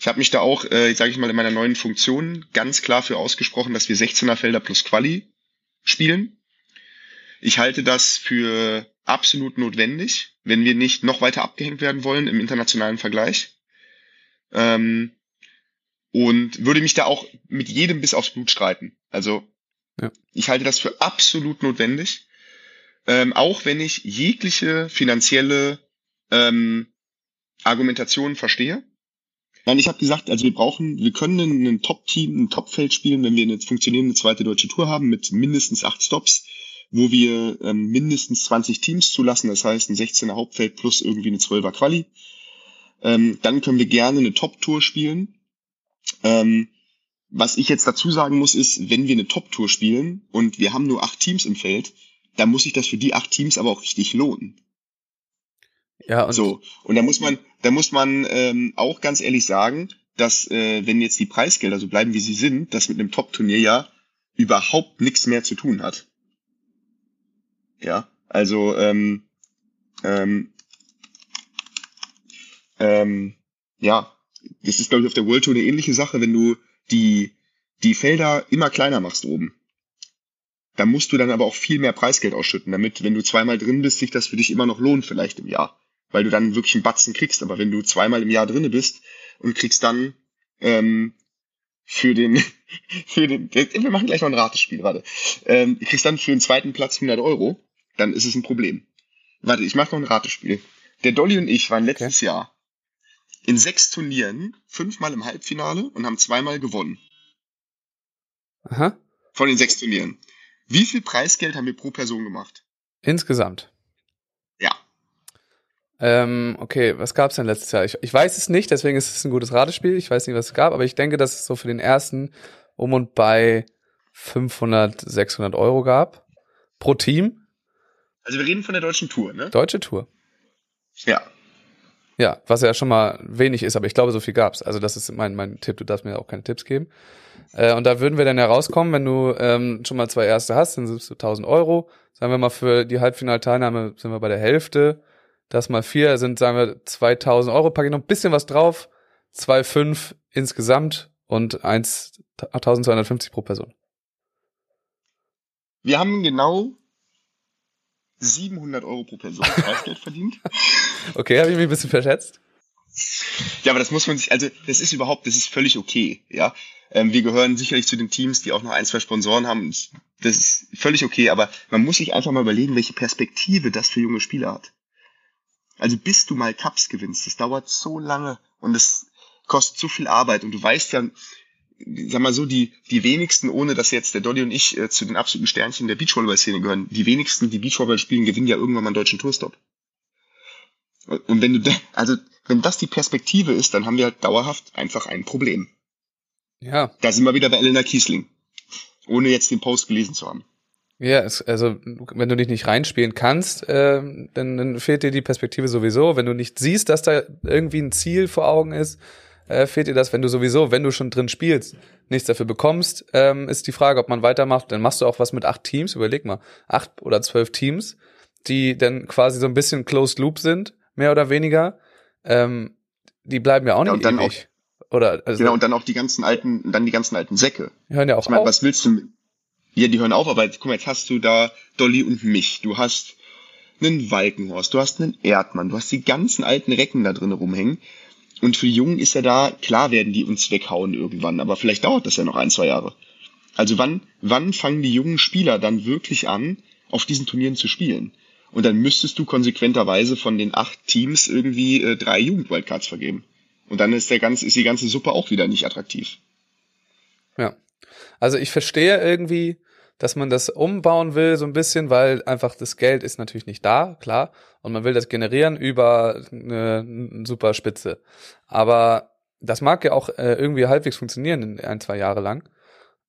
Ich habe mich da auch, äh, sage ich mal, in meiner neuen Funktion ganz klar für ausgesprochen, dass wir 16er Felder plus Quali spielen. Ich halte das für absolut notwendig, wenn wir nicht noch weiter abgehängt werden wollen im internationalen Vergleich. Ähm, und würde mich da auch mit jedem bis aufs Blut streiten. Also Ja. ich halte das für absolut notwendig. Ähm, auch wenn ich jegliche finanzielle ähm, Argumentation verstehe. Nein, ich habe gesagt, also wir brauchen, wir können ein, Top-Team, ein Top-Feld spielen, wenn wir eine funktionierende zweite deutsche Tour haben mit mindestens acht Stops, wo wir ähm, mindestens 20 Teams zulassen, das heißt ein 16er Hauptfeld plus irgendwie eine 12er Quali. Ähm, dann können wir gerne eine Top-Tour spielen. Ähm, was ich jetzt dazu sagen muss, ist, wenn wir eine Top-Tour spielen und wir haben nur acht Teams im Feld, dann muss sich das für die acht Teams aber auch richtig lohnen. Ja, und so, und da muss man, da muss man ähm, auch ganz ehrlich sagen, dass äh, wenn jetzt die Preisgelder so bleiben, wie sie sind, das mit einem Top-Turnier ja überhaupt nichts mehr zu tun hat. Ja, also ähm, ähm, ähm, ja, das ist glaube ich auf der World Tour eine ähnliche Sache, wenn du die die Felder immer kleiner machst oben, dann musst du dann aber auch viel mehr Preisgeld ausschütten, damit, wenn du zweimal drin bist, sich das für dich immer noch lohnt vielleicht im Jahr. Weil du dann wirklich einen Batzen kriegst. Aber wenn du zweimal im Jahr drinne bist und kriegst dann ähm, für den, für den, wir machen gleich noch ein Ratespiel, warte, ähm, kriegst dann für den zweiten Platz 100 Euro, dann ist es ein Problem. Warte, ich mache noch ein Ratespiel. Der Dolly und ich waren letztes okay. Jahr in sechs Turnieren, fünfmal im Halbfinale und haben zweimal gewonnen. Aha. Von den sechs Turnieren. Wie viel Preisgeld haben wir pro Person gemacht? Insgesamt. Ähm, okay, was gab es denn letztes Jahr? Ich, ich weiß es nicht, deswegen ist es ein gutes Ratespiel. Ich weiß nicht, was es gab, aber ich denke, dass es so für den ersten um und bei 500, 600 Euro gab. Pro Team. Also wir reden von der deutschen Tour, ne? Deutsche Tour. Ja. Ja, was ja schon mal wenig ist, aber ich glaube, so viel gab's. Also das ist mein, mein Tipp. Du darfst mir auch keine Tipps geben. Äh, und da würden wir dann herauskommen, wenn du ähm, schon mal zwei Erste hast, dann sind es so 1000 Euro. Sagen wir mal, für die Halbfinalteilnahme sind wir bei der Hälfte. Das mal vier sind, sagen wir, 2000 Euro. Packe ich noch ein bisschen was drauf. 2,5 insgesamt und 1, 1250 pro Person. Wir haben genau 700 Euro pro Person Preisgeld verdient. Okay, habe ich mich ein bisschen verschätzt. Ja, aber das muss man sich, also das ist überhaupt, das ist völlig okay, ja. Ähm, wir gehören sicherlich zu den Teams, die auch noch ein, zwei Sponsoren haben. Das ist völlig okay, aber man muss sich einfach mal überlegen, welche Perspektive das für junge Spieler hat. Also bis du mal Cups gewinnst, das dauert so lange und es kostet so viel Arbeit und du weißt ja, sag mal so, die, die wenigsten, ohne dass jetzt der Dolly und ich äh, zu den absoluten Sternchen der Beachvolleyball-Szene gehören, die wenigsten, die Beachvolleyball spielen, gewinnen ja irgendwann mal einen deutschen Tourstop. Und wenn du, da, also, wenn das die Perspektive ist, dann haben wir halt dauerhaft einfach ein Problem. Ja. Da sind wir wieder bei Elena Kiesling. Ohne jetzt den Post gelesen zu haben. Ja, es, also wenn du dich nicht reinspielen kannst, äh, dann, dann fehlt dir die Perspektive sowieso. Wenn du nicht siehst, dass da irgendwie ein Ziel vor Augen ist, äh, fehlt dir das, wenn du sowieso, wenn du schon drin spielst, nichts dafür bekommst, ähm, ist die Frage, ob man weitermacht. Dann machst du auch was mit acht Teams, überleg mal, acht oder zwölf Teams, die dann quasi so ein bisschen closed loop sind, mehr oder weniger. Ähm, die bleiben ja auch nicht ja, und dann ewig. Auch, oder also, genau und dann auch die ganzen alten, dann die ganzen alten Säcke. Hören ja auch ich meine, auf. was willst du? Ja, die hören auf, aber guck mal, jetzt hast du da Dolly und mich. Du hast einen Walkenhorst, du hast einen Erdmann, du hast die ganzen alten Recken da drin rumhängen. Und für die Jungen ist ja da, klar werden die uns weghauen irgendwann, aber vielleicht dauert das ja noch ein, zwei Jahre. Also wann, wann fangen die jungen Spieler dann wirklich an, auf diesen Turnieren zu spielen? Und dann müsstest du konsequenterweise von den acht Teams irgendwie äh, drei Jugendwildcards vergeben. Und dann ist der ganze, ist die ganze Suppe auch wieder nicht attraktiv. Ja. Also ich verstehe irgendwie, dass man das umbauen will, so ein bisschen, weil einfach das Geld ist natürlich nicht da, klar. Und man will das generieren über eine, eine super Spitze. Aber das mag ja auch äh, irgendwie halbwegs funktionieren in ein, zwei Jahre lang.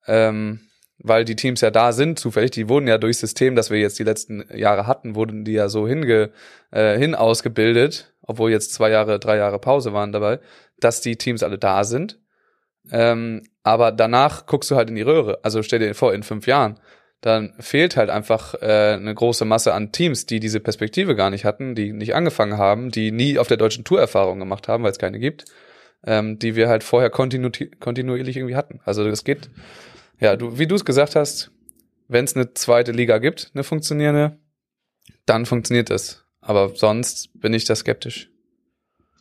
Ähm, weil die Teams ja da sind, zufällig, die wurden ja durchs System, das wir jetzt die letzten Jahre hatten, wurden die ja so hinge, äh, hin ausgebildet, obwohl jetzt zwei Jahre, drei Jahre Pause waren dabei, dass die Teams alle da sind. Ähm, aber danach guckst du halt in die Röhre. Also stell dir vor, in fünf Jahren, dann fehlt halt einfach äh, eine große Masse an Teams, die diese Perspektive gar nicht hatten, die nicht angefangen haben, die nie auf der deutschen Tour Erfahrung gemacht haben, weil es keine gibt, ähm, die wir halt vorher kontinu kontinuierlich irgendwie hatten. Also das geht, ja, du, wie du es gesagt hast, wenn es eine zweite Liga gibt, eine funktionierende, dann funktioniert das. Aber sonst bin ich da skeptisch.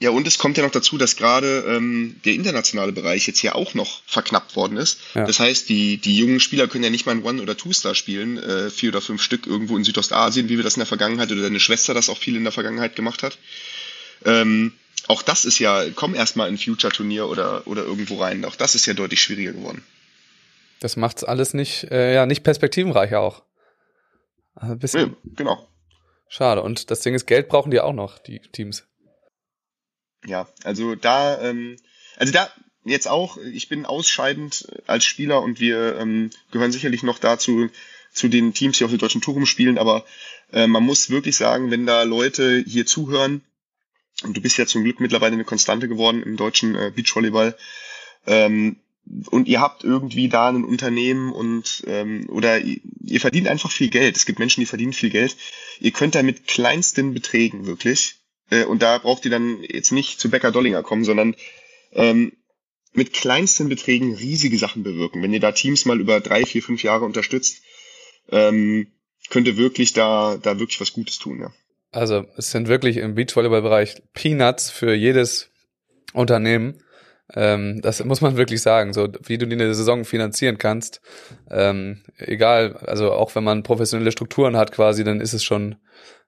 Ja, und es kommt ja noch dazu, dass gerade ähm, der internationale Bereich jetzt ja auch noch verknappt worden ist. Ja. Das heißt, die, die jungen Spieler können ja nicht mal ein One- oder Two-Star spielen, äh, vier oder fünf Stück irgendwo in Südostasien, wie wir das in der Vergangenheit oder deine Schwester das auch viel in der Vergangenheit gemacht hat. Ähm, auch das ist ja, komm erstmal in Future-Turnier oder, oder irgendwo rein. Auch das ist ja deutlich schwieriger geworden. Das macht's alles nicht, äh, ja, nicht perspektivenreicher auch. Also ein bisschen. Ja, genau. Schade. Und das Ding ist, Geld brauchen die auch noch, die Teams. Ja, also da, ähm, also da jetzt auch, ich bin ausscheidend als Spieler und wir ähm, gehören sicherlich noch dazu, zu den Teams, die auf der deutschen Tour rumspielen, aber äh, man muss wirklich sagen, wenn da Leute hier zuhören, und du bist ja zum Glück mittlerweile eine Konstante geworden im deutschen äh, Beachvolleyball, ähm, und ihr habt irgendwie da ein Unternehmen und ähm, oder ihr, ihr verdient einfach viel Geld. Es gibt Menschen, die verdienen viel Geld. Ihr könnt da mit kleinsten Beträgen wirklich äh, und da braucht ihr dann jetzt nicht zu Becker Dollinger kommen, sondern ähm, mit kleinsten Beträgen riesige Sachen bewirken. Wenn ihr da Teams mal über drei, vier, fünf Jahre unterstützt, ähm, könnt ihr wirklich da, da wirklich was Gutes tun, ja. Also es sind wirklich im Beachvolleyball-Bereich Peanuts für jedes Unternehmen. Ähm, das muss man wirklich sagen, so wie du die eine Saison finanzieren kannst. Ähm, egal, also auch wenn man professionelle Strukturen hat quasi, dann ist es schon,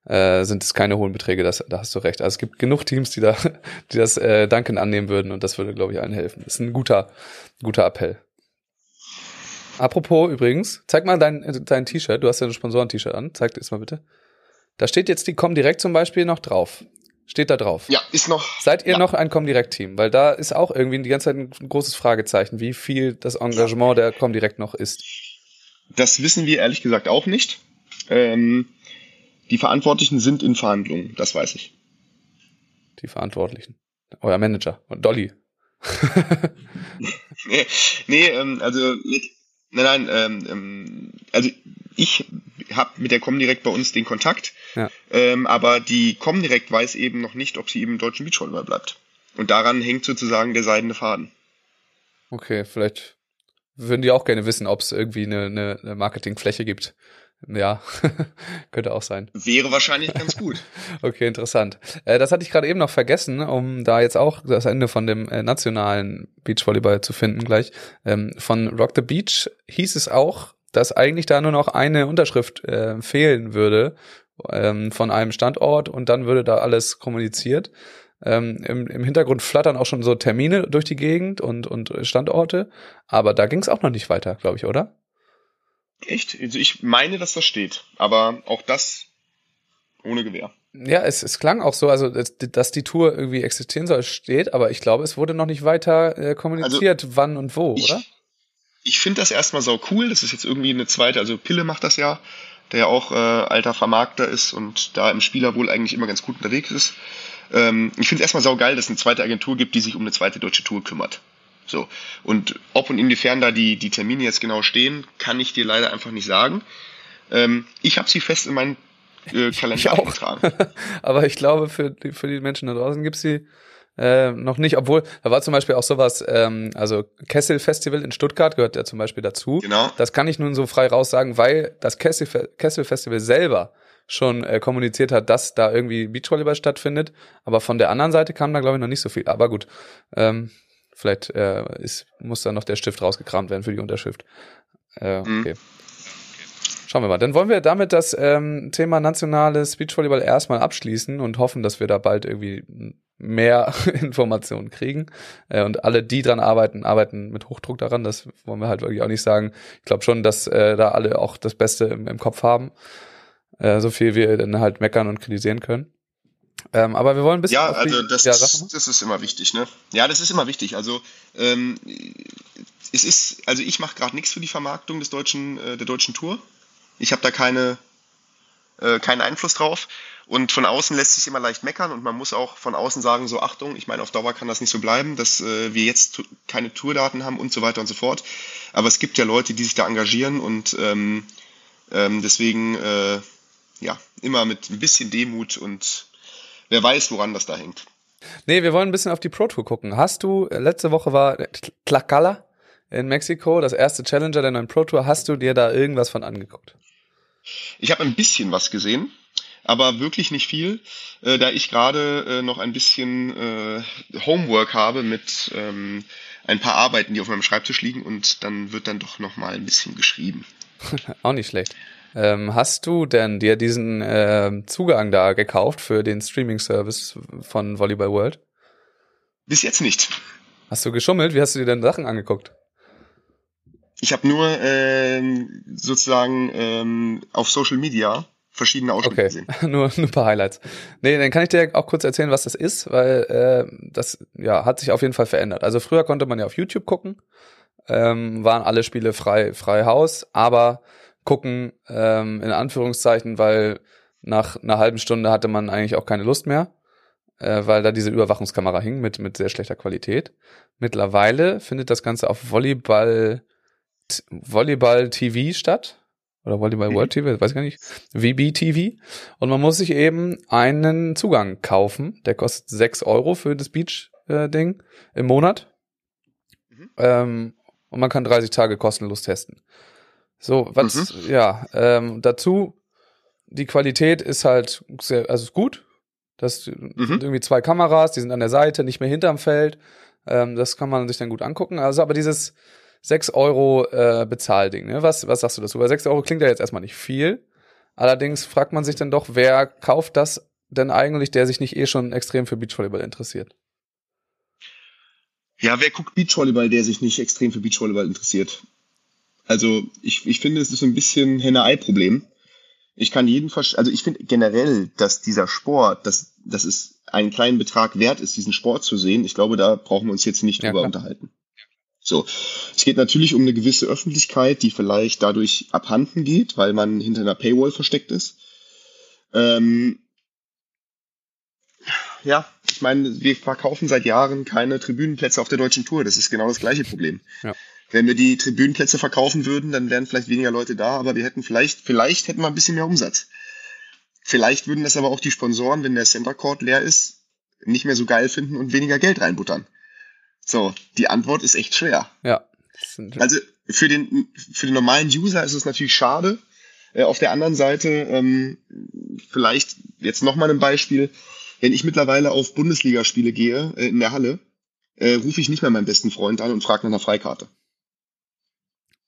äh, sind es keine hohen Beträge, das, da hast du recht. Also es gibt genug Teams, die da, die das äh, Danken annehmen würden und das würde, glaube ich, allen helfen. Das ist ein guter, guter Appell. Apropos übrigens, zeig mal dein, dein T-Shirt. Du hast ja ein Sponsoren-T-Shirt an. Zeig das mal bitte. Da steht jetzt die Comdirect zum Beispiel noch drauf. Steht da drauf. Ja, ist noch. Seid ihr ja. noch ein Comdirect-Team? Weil da ist auch irgendwie die ganze Zeit ein großes Fragezeichen, wie viel das Engagement der Comdirect noch ist. Das wissen wir ehrlich gesagt auch nicht. Ähm, die Verantwortlichen sind in Verhandlungen, das weiß ich. Die Verantwortlichen. Euer Manager und Dolly. nee, nee ähm, also mit, nein, nein, ähm, ähm, also ich habe mit der Comdirect bei uns den Kontakt, Ja. ähm, aber die Comdirect weiß eben noch nicht, ob sie im deutschen Beachvolleyball bleibt. Und daran hängt sozusagen der seidene Faden. Okay, vielleicht würden die auch gerne wissen, ob es irgendwie eine, eine, eine Marketingfläche gibt. Ja, könnte auch sein. Wäre wahrscheinlich ganz gut. Okay, interessant. Äh, das hatte ich gerade eben noch vergessen, um da jetzt auch das Ende von dem äh, nationalen Beachvolleyball zu finden gleich. Ähm, von Rock the Beach hieß es auch, dass eigentlich da nur noch eine Unterschrift äh, fehlen würde ähm, von einem Standort und dann würde da alles kommuniziert. Ähm, im, Im Hintergrund flattern auch schon so Termine durch die Gegend und, und Standorte, aber da ging es auch noch nicht weiter, glaube ich, oder? Echt? Also ich meine, dass das steht. Aber auch das ohne Gewehr. Ja, es, es klang auch so, also dass, die Tour irgendwie existieren soll, steht, aber ich glaube, es wurde noch nicht weiter äh, kommuniziert, also, wann und wo, ich, oder? Ich finde das erstmal sau cool. Das ist jetzt irgendwie eine zweite, also Pille macht das ja, der ja auch äh, alter Vermarkter ist und da im Spieler wohl eigentlich immer ganz gut unterwegs ist. Ähm, ich finde es erstmal sau geil, dass es eine zweite Agentur gibt, die sich um eine zweite deutsche Tour kümmert. So. Und ob und inwiefern da die, die Termine jetzt genau stehen, kann ich dir leider einfach nicht sagen. Ähm, ich habe sie fest in meinen äh, Kalender eingetragen. Aber ich glaube, für die, für die Menschen da draußen gibt's sie äh, noch nicht, obwohl, da war zum Beispiel auch sowas, ähm, also Kessel Festival in Stuttgart gehört ja zum Beispiel dazu. Genau. Das kann ich nun so frei raus sagen, weil das Kessel, Kessel Festival selber schon äh, kommuniziert hat, dass da irgendwie Beachvolleyball stattfindet. Aber von der anderen Seite kam da, glaube ich, noch nicht so viel. Aber gut, ähm, vielleicht äh, ist, muss da noch der Stift rausgekramt werden für die Unterschrift. Äh, okay. Mhm. Schauen wir mal. Dann wollen wir damit das ähm, Thema nationales Beachvolleyball erstmal abschließen und hoffen, dass wir da bald irgendwie mehr Informationen kriegen. Äh, und alle, die dran arbeiten, arbeiten mit Hochdruck daran. Das wollen wir halt wirklich auch nicht sagen. Ich glaube schon, dass äh, da alle auch das Beste im, im Kopf haben. Äh, so viel wir dann halt meckern und kritisieren können. Ähm, aber wir wollen ein bisschen. Ja, also das, ja, ist, das ist immer wichtig, ne? Ja, das ist immer wichtig. Also ähm, es ist, also ich mache gerade nichts für die Vermarktung des deutschen, äh, der deutschen Tour. Ich habe da keine, äh, keinen Einfluss drauf. Und von außen lässt sich immer leicht meckern und man muss auch von außen sagen, so Achtung, ich meine, auf Dauer kann das nicht so bleiben, dass äh, wir jetzt keine Tourdaten haben und so weiter und so fort. Aber es gibt ja Leute, die sich da engagieren und ähm, ähm, deswegen äh, ja, immer mit ein bisschen Demut und wer weiß, woran das da hängt. Nee, wir wollen ein bisschen auf die Pro Tour gucken. Hast du, letzte Woche war Tlaxcala in Mexiko, das erste Challenger der neuen Pro Tour. Hast du dir da irgendwas von angeguckt? Ich habe ein bisschen was gesehen, aber wirklich nicht viel, äh, da ich gerade äh, noch ein bisschen äh, Homework habe mit ähm, ein paar Arbeiten, die auf meinem Schreibtisch liegen und dann wird dann doch noch mal ein bisschen geschrieben. Auch nicht schlecht. Ähm, hast du denn dir diesen äh, Zugang da gekauft für den Streaming-Service von Volleyball World? Bis jetzt nicht. Hast du geschummelt? Wie hast du dir denn Sachen angeguckt? Ich habe nur ähm, sozusagen ähm, auf Social Media verschiedene Ausschnitte okay. gesehen. nur, nur ein paar Highlights. Nee, dann kann ich dir auch kurz erzählen, was das ist, weil äh, das ja hat sich auf jeden Fall verändert. Also früher konnte man ja auf YouTube gucken, ähm, waren alle Spiele frei, frei Haus, aber gucken ähm, in Anführungszeichen, weil nach einer halben Stunde hatte man eigentlich auch keine Lust mehr, äh, weil da diese Überwachungskamera hing mit mit sehr schlechter Qualität. Mittlerweile findet das Ganze auf Volleyball Volleyball TV statt oder Volleyball mhm. World TV, weiß ich gar nicht, VB TV und man muss sich eben einen Zugang kaufen, der kostet sechs Euro für das Beach äh, Ding im Monat Ähm, und man kann 30 Tage kostenlos testen. So, was, ja, ähm, dazu, die Qualität ist halt sehr, also ist gut. Das sind irgendwie zwei Kameras, die sind an der Seite, nicht mehr hinterm Feld. Ähm, das kann man sich dann gut angucken. Also, aber dieses 6 Euro äh, Bezahlding, ne? Was, was sagst du dazu? Weil 6 Euro klingt ja jetzt erstmal nicht viel. Allerdings fragt man sich dann doch, wer kauft das denn eigentlich, der sich nicht eh schon extrem für Beachvolleyball interessiert? Ja, wer guckt Beachvolleyball, der sich nicht extrem für Beachvolleyball interessiert? Also ich, ich finde, es ist ein bisschen Henne-Ei-Problem. Ich kann jeden verstehen, also ich finde generell, dass dieser Sport, dass, dass es einen kleinen Betrag wert ist, diesen Sport zu sehen. Ich glaube, da brauchen wir uns jetzt nicht Ja, drüber klar. unterhalten. So, es geht natürlich um eine gewisse Öffentlichkeit, die vielleicht dadurch abhanden geht, weil man hinter einer Paywall versteckt ist. Ähm, ja, ich meine, wir verkaufen seit Jahren keine Tribünenplätze auf der deutschen Tour. Das ist genau das gleiche Problem. Ja. Wenn wir die Tribünenplätze verkaufen würden, dann wären vielleicht weniger Leute da, aber wir hätten vielleicht, vielleicht hätten wir ein bisschen mehr Umsatz. Vielleicht würden das aber auch die Sponsoren, wenn der Center Court leer ist, nicht mehr so geil finden und weniger Geld reinbuttern. So, die Antwort ist echt schwer. Ja. Also für den, für den normalen User ist es natürlich schade. Äh, auf der anderen Seite, ähm, vielleicht jetzt nochmal ein Beispiel, wenn ich mittlerweile auf Bundesligaspiele gehe äh, in der Halle, äh, rufe ich nicht mehr meinen besten Freund an und frage nach einer Freikarte.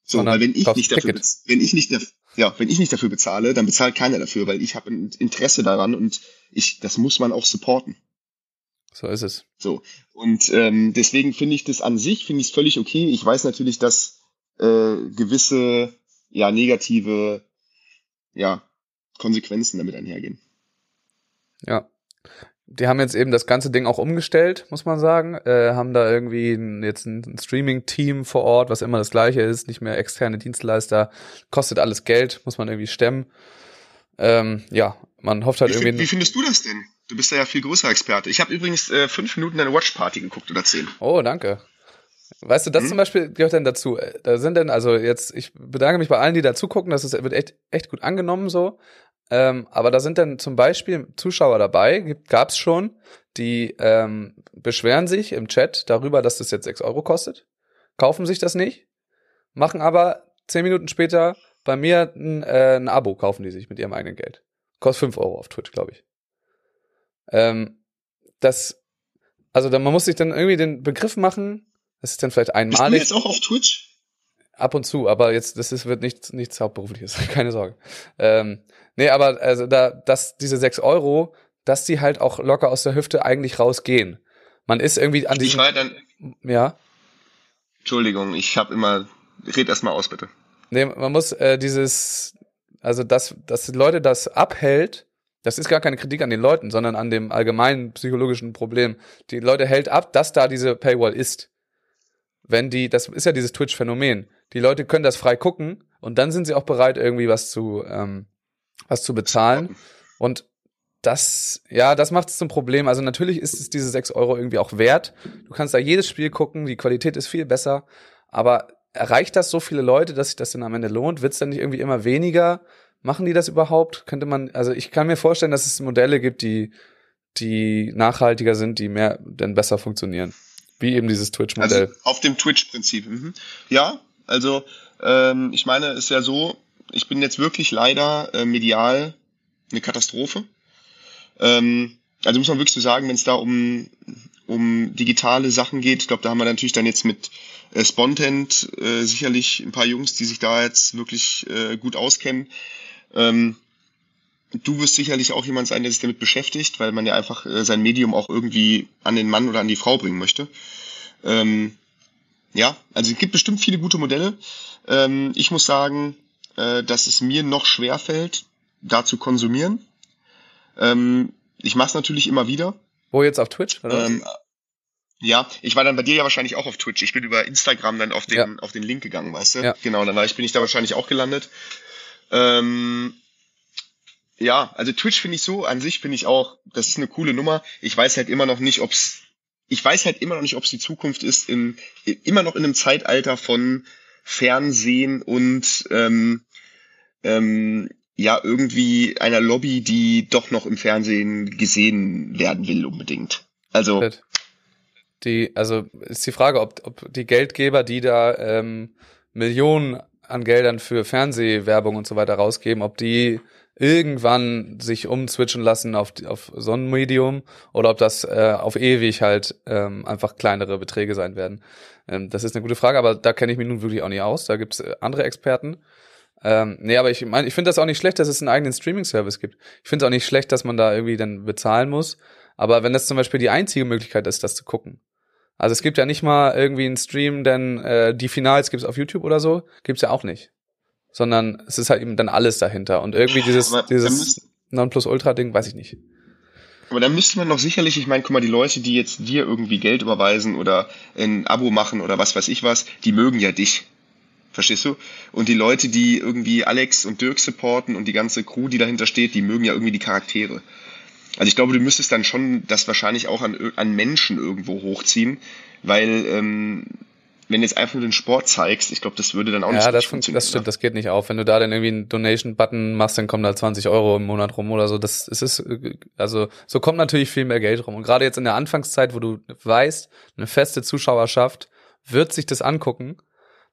So, weil wenn ich nicht dafür, wenn ich nicht, ja, wenn ich nicht dafür bezahle, dann bezahlt keiner dafür, weil ich habe ein Interesse daran und ich, das muss man auch supporten. so ist es. So. Und ähm, deswegen finde ich das an sich, finde ich es völlig okay. Ich weiß natürlich, dass äh, gewisse ja, negative ja, Konsequenzen damit einhergehen. Ja. Die haben jetzt eben das ganze Ding auch umgestellt, muss man sagen. Äh, haben da irgendwie ein, jetzt ein Streaming-Team vor Ort, was immer das gleiche ist, nicht mehr externe Dienstleister. Kostet alles Geld, muss man irgendwie stemmen. Ähm, ja, man hofft halt Wie, irgendwie. wie findest du das denn? Du bist da ja viel größer Experte. Ich habe übrigens äh, fünf Minuten eine Watchparty geguckt oder zehn. Oh, danke. Weißt du, das Hm? zum Beispiel gehört denn dazu. Äh, Da sind denn, also jetzt, ich bedanke mich bei allen, die da zugucken, das ist, wird echt, echt gut angenommen so. Ähm, aber da sind dann zum Beispiel Zuschauer dabei, gab es schon, die ähm, beschweren sich im Chat darüber, dass das jetzt 6 Euro kostet, kaufen sich das nicht, machen aber zehn Minuten später bei mir ein, äh, ein Abo, kaufen die sich mit ihrem eigenen Geld. Kostet 5 Euro auf Twitch, glaube ich. Ähm, das, also da, man muss sich dann irgendwie den Begriff machen, das ist dann vielleicht einmalig. jetzt auch auf Twitch? Ab und zu, aber jetzt, das ist, wird nichts, nichts Hauptberufliches, keine Sorge. Ähm, nee, aber also da, dass diese sechs Euro, dass die halt auch locker aus der Hüfte eigentlich rausgehen. Man ist irgendwie an diesem, dann. ja, Entschuldigung, ich habe immer. Red erst mal aus, bitte. nee, man muss äh, dieses, also dass, dass die Leute das abhält, das ist gar keine Kritik an den Leuten, sondern an dem allgemeinen psychologischen Problem. Die Leute hält ab, dass da diese Paywall ist. Wenn die, das ist ja dieses Twitch-Phänomen. Die Leute können das frei gucken und dann sind sie auch bereit, irgendwie was zu, ähm, was zu bezahlen. Und das, ja, das macht es zum Problem. Also natürlich ist es diese 6 Euro irgendwie auch wert. Du kannst da jedes Spiel gucken, die Qualität ist viel besser. Aber erreicht das so viele Leute, dass sich das dann am Ende lohnt? Wird es dann nicht irgendwie immer weniger? Machen die das überhaupt? Könnte man, also ich kann mir vorstellen, dass es Modelle gibt, die, die nachhaltiger sind, die mehr, denn besser funktionieren. Wie eben dieses Twitch-Modell. Also auf dem Twitch-Prinzip. Mhm. Ja, also ähm, ich meine, ist ja so, ich bin jetzt wirklich leider äh, medial eine Katastrophe. Ähm, also muss man wirklich so sagen, wenn es da um, um digitale Sachen geht, ich glaube, da haben wir natürlich dann jetzt mit äh, Spontent äh, sicherlich ein paar Jungs, die sich da jetzt wirklich äh, gut auskennen. Ähm, du wirst sicherlich auch jemand sein, der sich damit beschäftigt, weil man ja einfach äh, sein Medium auch irgendwie an den Mann oder an die Frau bringen möchte. Ähm, ja, also es gibt bestimmt viele gute Modelle. Ähm, ich muss sagen, äh, dass es mir noch schwer fällt, da zu konsumieren. Ähm, ich mache es natürlich immer wieder. Wo jetzt auf Twitch? Oder? Ähm, ja, ich war dann bei dir ja wahrscheinlich auch auf Twitch. Ich bin über Instagram dann auf den, Ja. auf den Link gegangen, weißt du? Ja. Genau, dann war ich, bin ich da wahrscheinlich auch gelandet. Ähm, ja, also Twitch finde ich so, an sich finde ich auch, das ist eine coole Nummer. Ich weiß halt immer noch nicht, ob's, ich weiß halt immer noch nicht, ob's die Zukunft ist, in, immer noch in einem Zeitalter von Fernsehen und ähm, ähm, ja, irgendwie einer Lobby, die doch noch im Fernsehen gesehen werden will unbedingt. Also, die, also ist die Frage, ob, ob die Geldgeber, die da ähm, Millionen an Geldern für Fernsehwerbung und so weiter rausgeben, ob die irgendwann sich umswitchen lassen auf, auf so ein Medium oder ob das äh, auf ewig halt ähm, einfach kleinere Beträge sein werden. Ähm, das ist eine gute Frage, aber da kenne ich mich nun wirklich auch nicht aus. Da gibt's äh, andere Experten. Ähm, nee, aber ich meine, ich finde das auch nicht schlecht, dass es einen eigenen Streaming-Service gibt. Ich finde es auch nicht schlecht, dass man da irgendwie dann bezahlen muss. Aber wenn das zum Beispiel die einzige Möglichkeit ist, das zu gucken. Also es gibt ja nicht mal irgendwie einen Stream, denn äh, die Finals gibt's auf YouTube oder so, gibt's ja auch nicht. Sondern es ist halt eben dann alles dahinter. Und irgendwie dieses, Aber dieses Nonplusultra-Ding, weiß ich nicht. Aber da müsste man doch sicherlich, ich meine, guck mal, die Leute, die jetzt dir irgendwie Geld überweisen oder ein Abo machen oder was weiß ich was, die mögen ja dich. Verstehst du? Und die Leute, die irgendwie Alex und Dirk supporten und die ganze Crew, die dahinter steht, die mögen ja irgendwie die Charaktere. Also ich glaube, du müsstest dann schon das wahrscheinlich auch an, an Menschen irgendwo hochziehen, weil ähm, wenn du jetzt einfach nur den Sport zeigst, ich glaube, das würde dann auch nicht Ja, so das, funktionieren. das stimmt, das geht nicht auf. Wenn du da dann irgendwie einen Donation-Button machst, dann kommen da 20 Euro im Monat rum oder so. Das es ist, also so kommt natürlich viel mehr Geld rum. Und gerade jetzt in der Anfangszeit, wo du weißt, eine feste Zuschauerschaft wird sich das angucken,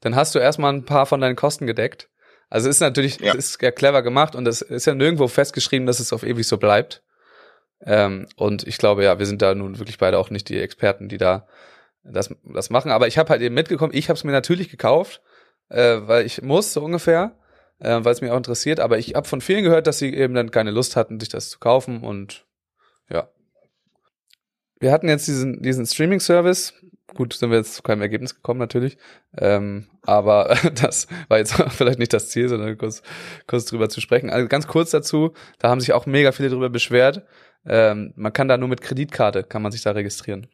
dann hast du erstmal ein paar von deinen Kosten gedeckt. Also es ist natürlich, Ja. es ist ja clever gemacht und es ist ja nirgendwo festgeschrieben, dass es auf ewig so bleibt. Ähm, und ich glaube, ja, wir sind da nun wirklich beide auch nicht die Experten, die da das, das machen. Aber ich habe halt eben mitgekommen, ich habe es mir natürlich gekauft, äh, weil ich muss, so ungefähr, äh, weil es mich auch interessiert. Aber ich habe von vielen gehört, dass sie eben dann keine Lust hatten, sich das zu kaufen und ja. Wir hatten jetzt diesen, diesen Streaming-Service. Gut, sind wir jetzt zu keinem Ergebnis gekommen, natürlich. Ähm, aber das war jetzt vielleicht nicht das Ziel, sondern kurz, kurz drüber zu sprechen. Also ganz kurz dazu, da haben sich auch mega viele drüber beschwert. Ähm, man kann da nur mit Kreditkarte, kann man sich da registrieren.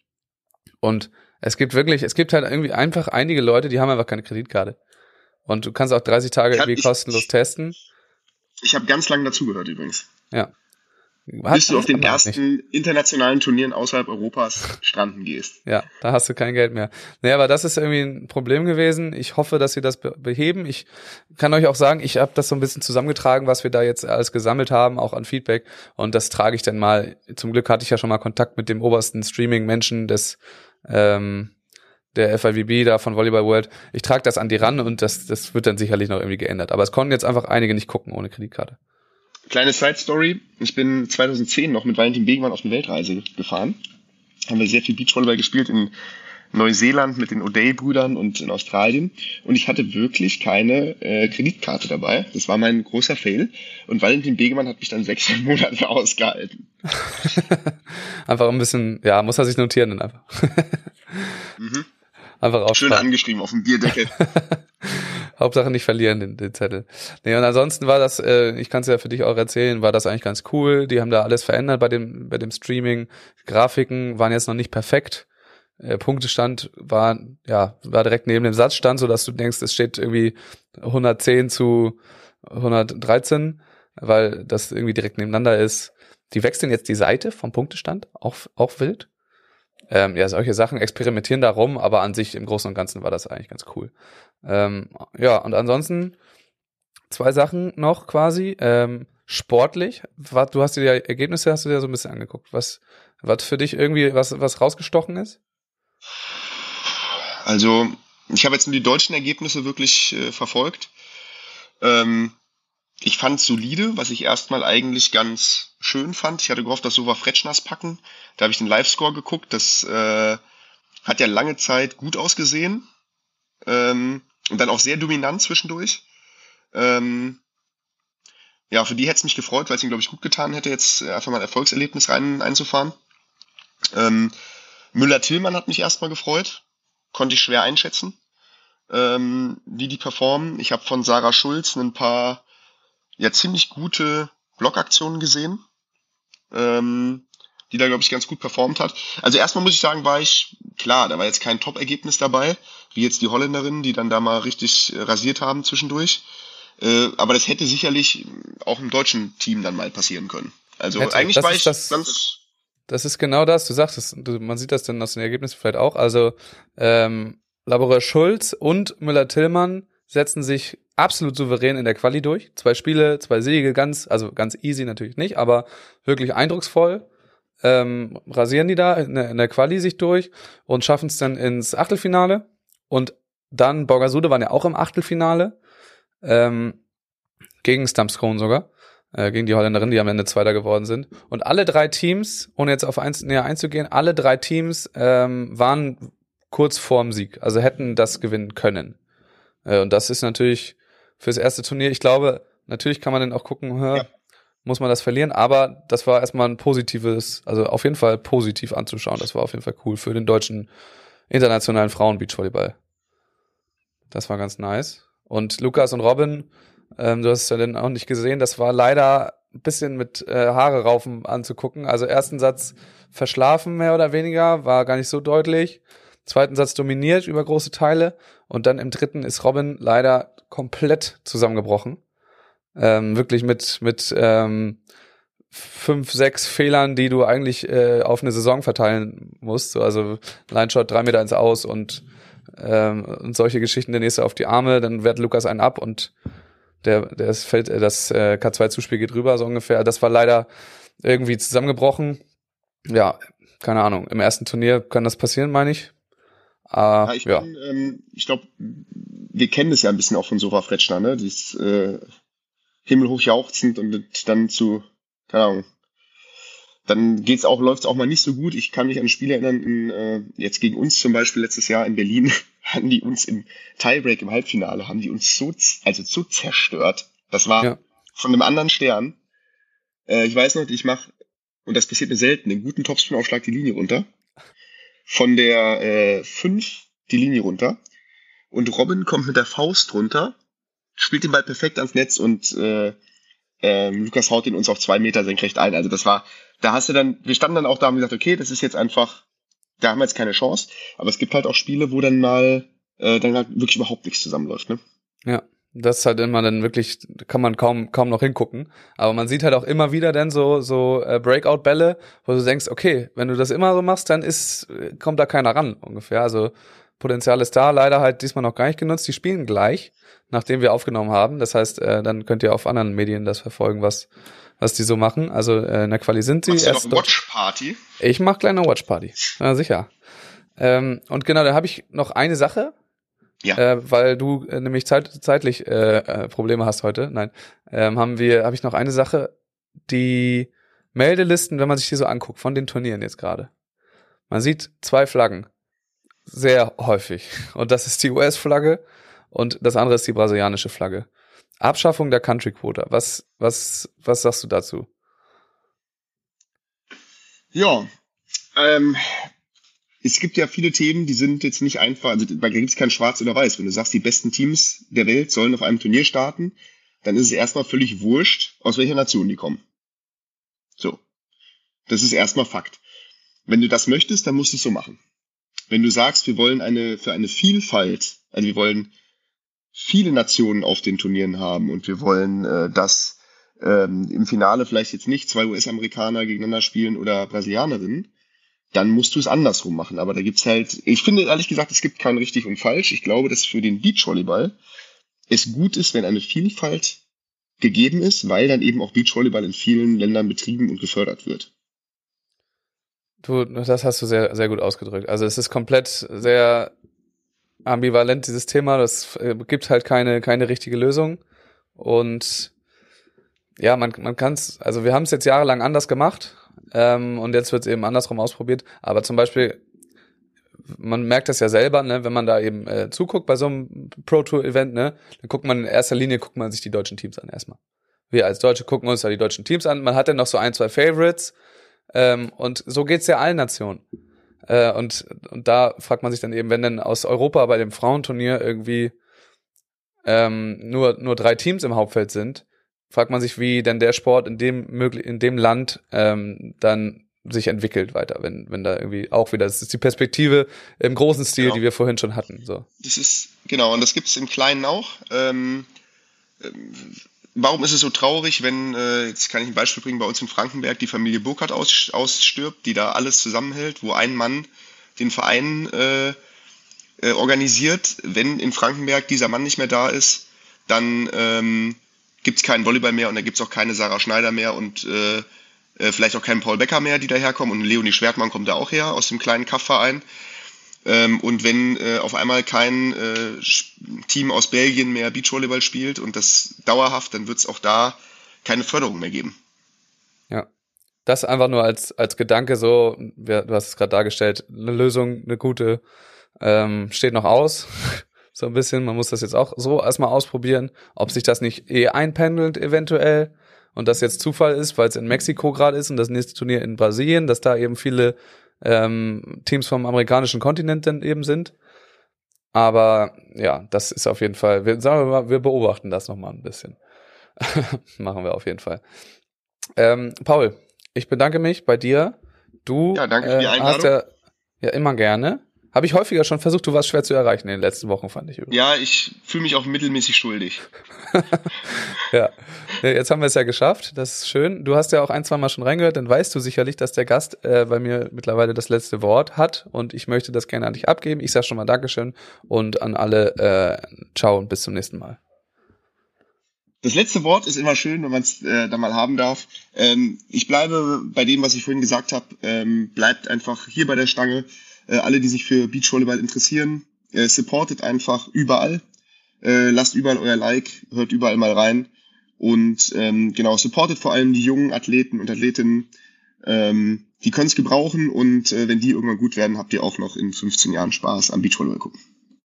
Und es gibt wirklich, es gibt halt irgendwie einfach einige Leute, die haben einfach keine Kreditkarte. Und du kannst auch 30 Tage irgendwie ich- kostenlos testen. Ich habe ganz lange dazugehört übrigens. Ja. Bis du auf den auch nicht. ersten internationalen Turnieren außerhalb Europas stranden gehst. Ja, da hast du kein Geld mehr. Nee, aber das ist irgendwie ein Problem gewesen. Ich hoffe, dass sie das be beheben. Ich kann euch auch sagen, ich habe das so ein bisschen zusammengetragen, was wir da jetzt alles gesammelt haben, auch an Feedback. Und das trage ich dann mal. Zum Glück hatte ich ja schon mal Kontakt mit dem obersten Streaming-Menschen des ähm, der FIVB da von Volleyball World. Ich trage das an die ran und das, das wird dann sicherlich noch irgendwie geändert. Aber es konnten jetzt einfach einige nicht gucken ohne Kreditkarte. Kleine Side Story. Ich bin 2010 noch mit Valentin Begemann auf eine Weltreise gefahren. Haben wir sehr viel Beachvolleyball gespielt in Neuseeland mit den O'Day-Brüdern und in Australien. Und ich hatte wirklich keine äh, Kreditkarte dabei. Das war mein großer Fail. Und Valentin Begemann hat mich dann sechs Monate ausgehalten. einfach ein bisschen, ja, muss er sich notieren dann einfach. Mhm. Einfach Schön aufschreiben. angeschrieben auf dem Bierdeckel. Hauptsache nicht verlieren den, den Zettel. Nee, und ansonsten war das, äh, ich kann es ja für dich auch erzählen, war das eigentlich ganz cool. Die haben da alles verändert bei dem, bei dem Streaming. Grafiken waren jetzt noch nicht perfekt. Äh, Punktestand war, ja, war direkt neben dem Satzstand, so dass du denkst, es steht irgendwie 110 zu 113, weil das irgendwie direkt nebeneinander ist. Die wechseln jetzt die Seite vom Punktestand, auch, auch wild. Ähm, ja, solche Sachen experimentieren da rum, aber an sich im Großen und Ganzen war das eigentlich ganz cool. Ähm, ja, und ansonsten zwei Sachen noch quasi. Ähm, sportlich, was, du hast dir die Ergebnisse hast du dir so ein bisschen angeguckt. Was, was für dich irgendwie was, was rausgestochen ist? Also, ich habe jetzt nur die deutschen Ergebnisse wirklich äh, verfolgt. Ähm, ich fand solide, was ich erstmal eigentlich ganz schön fand. Ich hatte gehofft, dass Sova Fretschners packen. Da habe ich den Live-Score geguckt. Das äh, hat ja lange Zeit gut ausgesehen. Ähm, und dann auch sehr dominant zwischendurch. Ähm, ja, für die hätte es mich gefreut, weil es ihm, glaube ich, gut getan hätte, jetzt äh, einfach mal ein Erfolgserlebnis rein einzufahren. Ähm, Müller-Tillmann hat mich erstmal gefreut. Konnte ich schwer einschätzen, ähm, wie die performen. Ich habe von Sarah Schulz ein paar ja ziemlich gute Blockaktionen gesehen, ähm, die da, glaube ich, ganz gut performt hat. Also erstmal muss ich sagen, war ich, klar, da war jetzt kein Top-Ergebnis dabei, wie jetzt die Holländerinnen, die dann da mal richtig äh, rasiert haben zwischendurch. Äh, aber das hätte sicherlich auch im deutschen Team dann mal passieren können. Also Hätte, eigentlich war ich ganz Das ist genau das, du sagst es, du, man sieht das dann aus den Ergebnissen vielleicht auch. Also ähm, Laborer Schulz und Müller-Tillmann setzen sich absolut souverän in der Quali durch. Zwei Spiele, zwei Siege, ganz, also ganz easy natürlich nicht, aber wirklich eindrucksvoll. ähm, rasieren die da in, der- in der Quali sich durch und schaffen es dann ins Achtelfinale. Und dann Borgasude waren ja auch im Achtelfinale ähm, gegen Stampscone sogar, äh, gegen die Holländerin, die am Ende Zweiter geworden sind. Und alle drei Teams, ohne jetzt auf eins näher einzugehen, alle drei Teams ähm, waren kurz vorm Sieg, also hätten das gewinnen können. Äh, und das ist natürlich fürs erste Turnier, ich glaube, natürlich kann man dann auch gucken, hä, Ja. muss man das verlieren, aber das war erstmal ein positives, also auf jeden Fall positiv anzuschauen. Das war auf jeden Fall cool für den deutschen internationalen Frauen-Beachvolleyball. Das war ganz nice. Und Lukas und Robin, ähm, du hast es ja dann auch nicht gesehen, das war leider ein bisschen mit äh, Haare raufen anzugucken. Also ersten Satz verschlafen mehr oder weniger, war gar nicht so deutlich. Zweiten Satz dominiert über große Teile und dann im dritten ist Robin leider komplett zusammengebrochen. Ähm, wirklich mit mit ähm, fünf, sechs Fehlern, die du eigentlich äh, auf eine Saison verteilen musst. So, also Line-Shot drei Meter ins Aus und ähm, und solche Geschichten, der nächste auf die Arme, dann wehrt Lukas einen ab und der, der es fällt, äh, das äh, K2-Zuspiel geht rüber, so ungefähr. Das war leider irgendwie zusammengebrochen. Ja, keine Ahnung. Im ersten Turnier kann das passieren, meine ich. Ja, Ah, ich ja. bin, ähm, ich glaube, wir kennen das ja ein bisschen auch von Sora Fretschner, ne? Dieses äh, himmelhoch jauchzend und dann zu, keine Ahnung, dann geht's auch, läuft's auch mal nicht so gut. Ich kann mich an ein Spiel erinnern, in, äh, jetzt gegen uns zum Beispiel letztes Jahr in Berlin, haben die uns im Tiebreak im Halbfinale, haben die uns so, also so zerstört. Das war Ja. von einem anderen Stern. Äh, ich weiß noch, ich mache, und das passiert mir selten, einen guten Topspin-Aufschlag die Linie runter. Von der äh, 5 die Linie runter. Und Robin kommt mit der Faust runter, spielt den Ball perfekt ans Netz und äh, ähm, Lukas haut ihn uns auf zwei Meter senkrecht ein. Also das war, da hast du dann, wir standen dann auch da und haben gesagt, okay, das ist jetzt einfach, da haben wir jetzt keine Chance. Aber es gibt halt auch Spiele, wo dann mal äh, dann halt wirklich überhaupt nichts zusammenläuft. Ne? Ja, das ist halt immer dann wirklich, kann man kaum, kaum noch hingucken. Aber man sieht halt auch immer wieder dann so, so äh, Breakout-Bälle, wo du denkst, okay, wenn du das immer so machst, dann ist, kommt da keiner ran, ungefähr. Also Potenzial ist da, leider halt diesmal noch gar nicht genutzt. Die spielen gleich, nachdem wir aufgenommen haben. Das heißt, äh, dann könnt ihr auf anderen Medien das verfolgen, was, was die so machen. Also äh, in der Quali sind sie Machst du noch erst. Watch Party? Ich mach kleine Watchparty. Ja, sicher. Ähm, und genau, da habe ich noch eine Sache, Ja. äh, weil du äh, nämlich zeit, zeitlich äh, äh, Probleme hast heute. Nein, ähm, haben wir, habe ich noch eine Sache, die Meldelisten, wenn man sich die so anguckt von den Turnieren jetzt gerade. Man sieht zwei Flaggen sehr häufig und das ist die US-Flagge und das andere ist die brasilianische Flagge. Abschaffung der Country Quota. Was was was sagst du dazu? Ja, ähm, es gibt ja viele Themen, die sind jetzt nicht einfach, also da gibt es kein Schwarz oder Weiß. Wenn du sagst, die besten Teams der Welt sollen auf einem Turnier starten, dann ist es erstmal völlig wurscht, aus welcher Nation die kommen. So. Das ist erstmal Fakt. Wenn du das möchtest, dann musst du es so machen. Wenn du sagst, wir wollen eine, für eine Vielfalt, also wir wollen viele Nationen auf den Turnieren haben und wir wollen, äh, dass ähm, im Finale vielleicht jetzt nicht zwei US-Amerikaner gegeneinander spielen oder Brasilianerinnen, dann musst du es andersrum machen. Aber da gibt's halt, ich finde ehrlich gesagt, es gibt kein richtig und falsch. Ich glaube, dass für den Beachvolleyball es gut ist, wenn eine Vielfalt gegeben ist, weil dann eben auch Beachvolleyball in vielen Ländern betrieben und gefördert wird. Du, das hast du sehr, sehr gut ausgedrückt. Also es ist komplett sehr ambivalent, dieses Thema. Das äh, gibt halt keine, keine richtige Lösung. Und ja, man, man kann es, also wir haben es jetzt jahrelang anders gemacht ähm, und jetzt wird es eben andersrum ausprobiert. Aber zum Beispiel, man merkt das ja selber, ne, wenn man da eben äh, zuguckt bei so einem Pro Tour Event, ne, dann guckt man in erster Linie, guckt man sich die deutschen Teams an erstmal. Wir als Deutsche gucken uns da die deutschen Teams an. Man hat dann noch so ein, zwei Favorites. Ähm, und so geht's ja allen Nationen. Äh, und, und da fragt man sich dann eben, wenn denn aus Europa bei dem Frauenturnier irgendwie ähm, nur, nur drei Teams im Hauptfeld sind, fragt man sich, wie denn der Sport in dem möglich in dem Land ähm, dann sich entwickelt weiter, wenn, wenn da irgendwie auch wieder, das ist die Perspektive im großen Stil, Genau. die wir vorhin schon hatten. So. Das ist, genau, und das gibt's im Kleinen auch. Ähm, ähm, warum ist es so traurig, wenn, äh, jetzt kann ich ein Beispiel bringen, bei uns in Frankenberg die Familie Burkhardt aus, ausstirbt, die da alles zusammenhält, wo ein Mann den Verein äh, äh, organisiert. Wenn in Frankenberg dieser Mann nicht mehr da ist, dann ähm, gibt's keinen Volleyball mehr und dann gibt's auch keine Sarah Schneider mehr und äh, äh, vielleicht auch kein Paul Becker mehr, die daherkommen und Leonie Schwertmann kommt da auch her aus dem kleinen Kaffverein. Ähm, und wenn äh, auf einmal kein äh, Team aus Belgien mehr Beachvolleyball spielt und das dauerhaft, dann wird es auch da keine Förderung mehr geben. Ja. Das einfach nur als, als Gedanke so, du hast es gerade dargestellt, eine Lösung, eine gute, ähm, steht noch aus. so ein bisschen, man muss das jetzt auch so erstmal ausprobieren, ob sich das nicht eh einpendelt eventuell und das jetzt Zufall ist, weil es in Mexiko gerade ist und das nächste Turnier in Brasilien, dass da eben viele ähm, Teams vom amerikanischen Kontinent dann eben sind. Aber ja, das ist auf jeden Fall, wir, sagen wir mal, wir beobachten das nochmal ein bisschen. Machen wir auf jeden Fall. Ähm, Paul, ich bedanke mich bei dir. Du ja, danke für die äh, hast ja, ja immer gerne. Habe ich häufiger schon versucht, du warst schwer zu erreichen in den letzten Wochen, fand ich übrigens. Ja, ich fühle mich auch mittelmäßig schuldig. ja, jetzt haben wir es ja geschafft. Das ist schön. Du hast ja auch ein, zwei Mal schon reingehört, dann weißt du sicherlich, dass der Gast äh, bei mir mittlerweile das letzte Wort hat und ich möchte das gerne an dich abgeben. Ich sage schon mal Dankeschön und an alle äh, ciao und bis zum nächsten Mal. Das letzte Wort ist immer schön, wenn man es äh, da mal haben darf. Ähm, ich bleibe bei dem, was ich vorhin gesagt habe. Ähm, bleibt einfach hier bei der Stange äh, alle, die sich für Beachvolleyball interessieren, äh, supportet einfach überall. Äh, lasst überall euer Like, hört überall mal rein. Und ähm, genau, supportet vor allem die jungen Athleten und Athletinnen. Ähm, die können es gebrauchen und äh, wenn die irgendwann gut werden, habt ihr auch noch in 15 Jahren Spaß am Beachvolleyball gucken.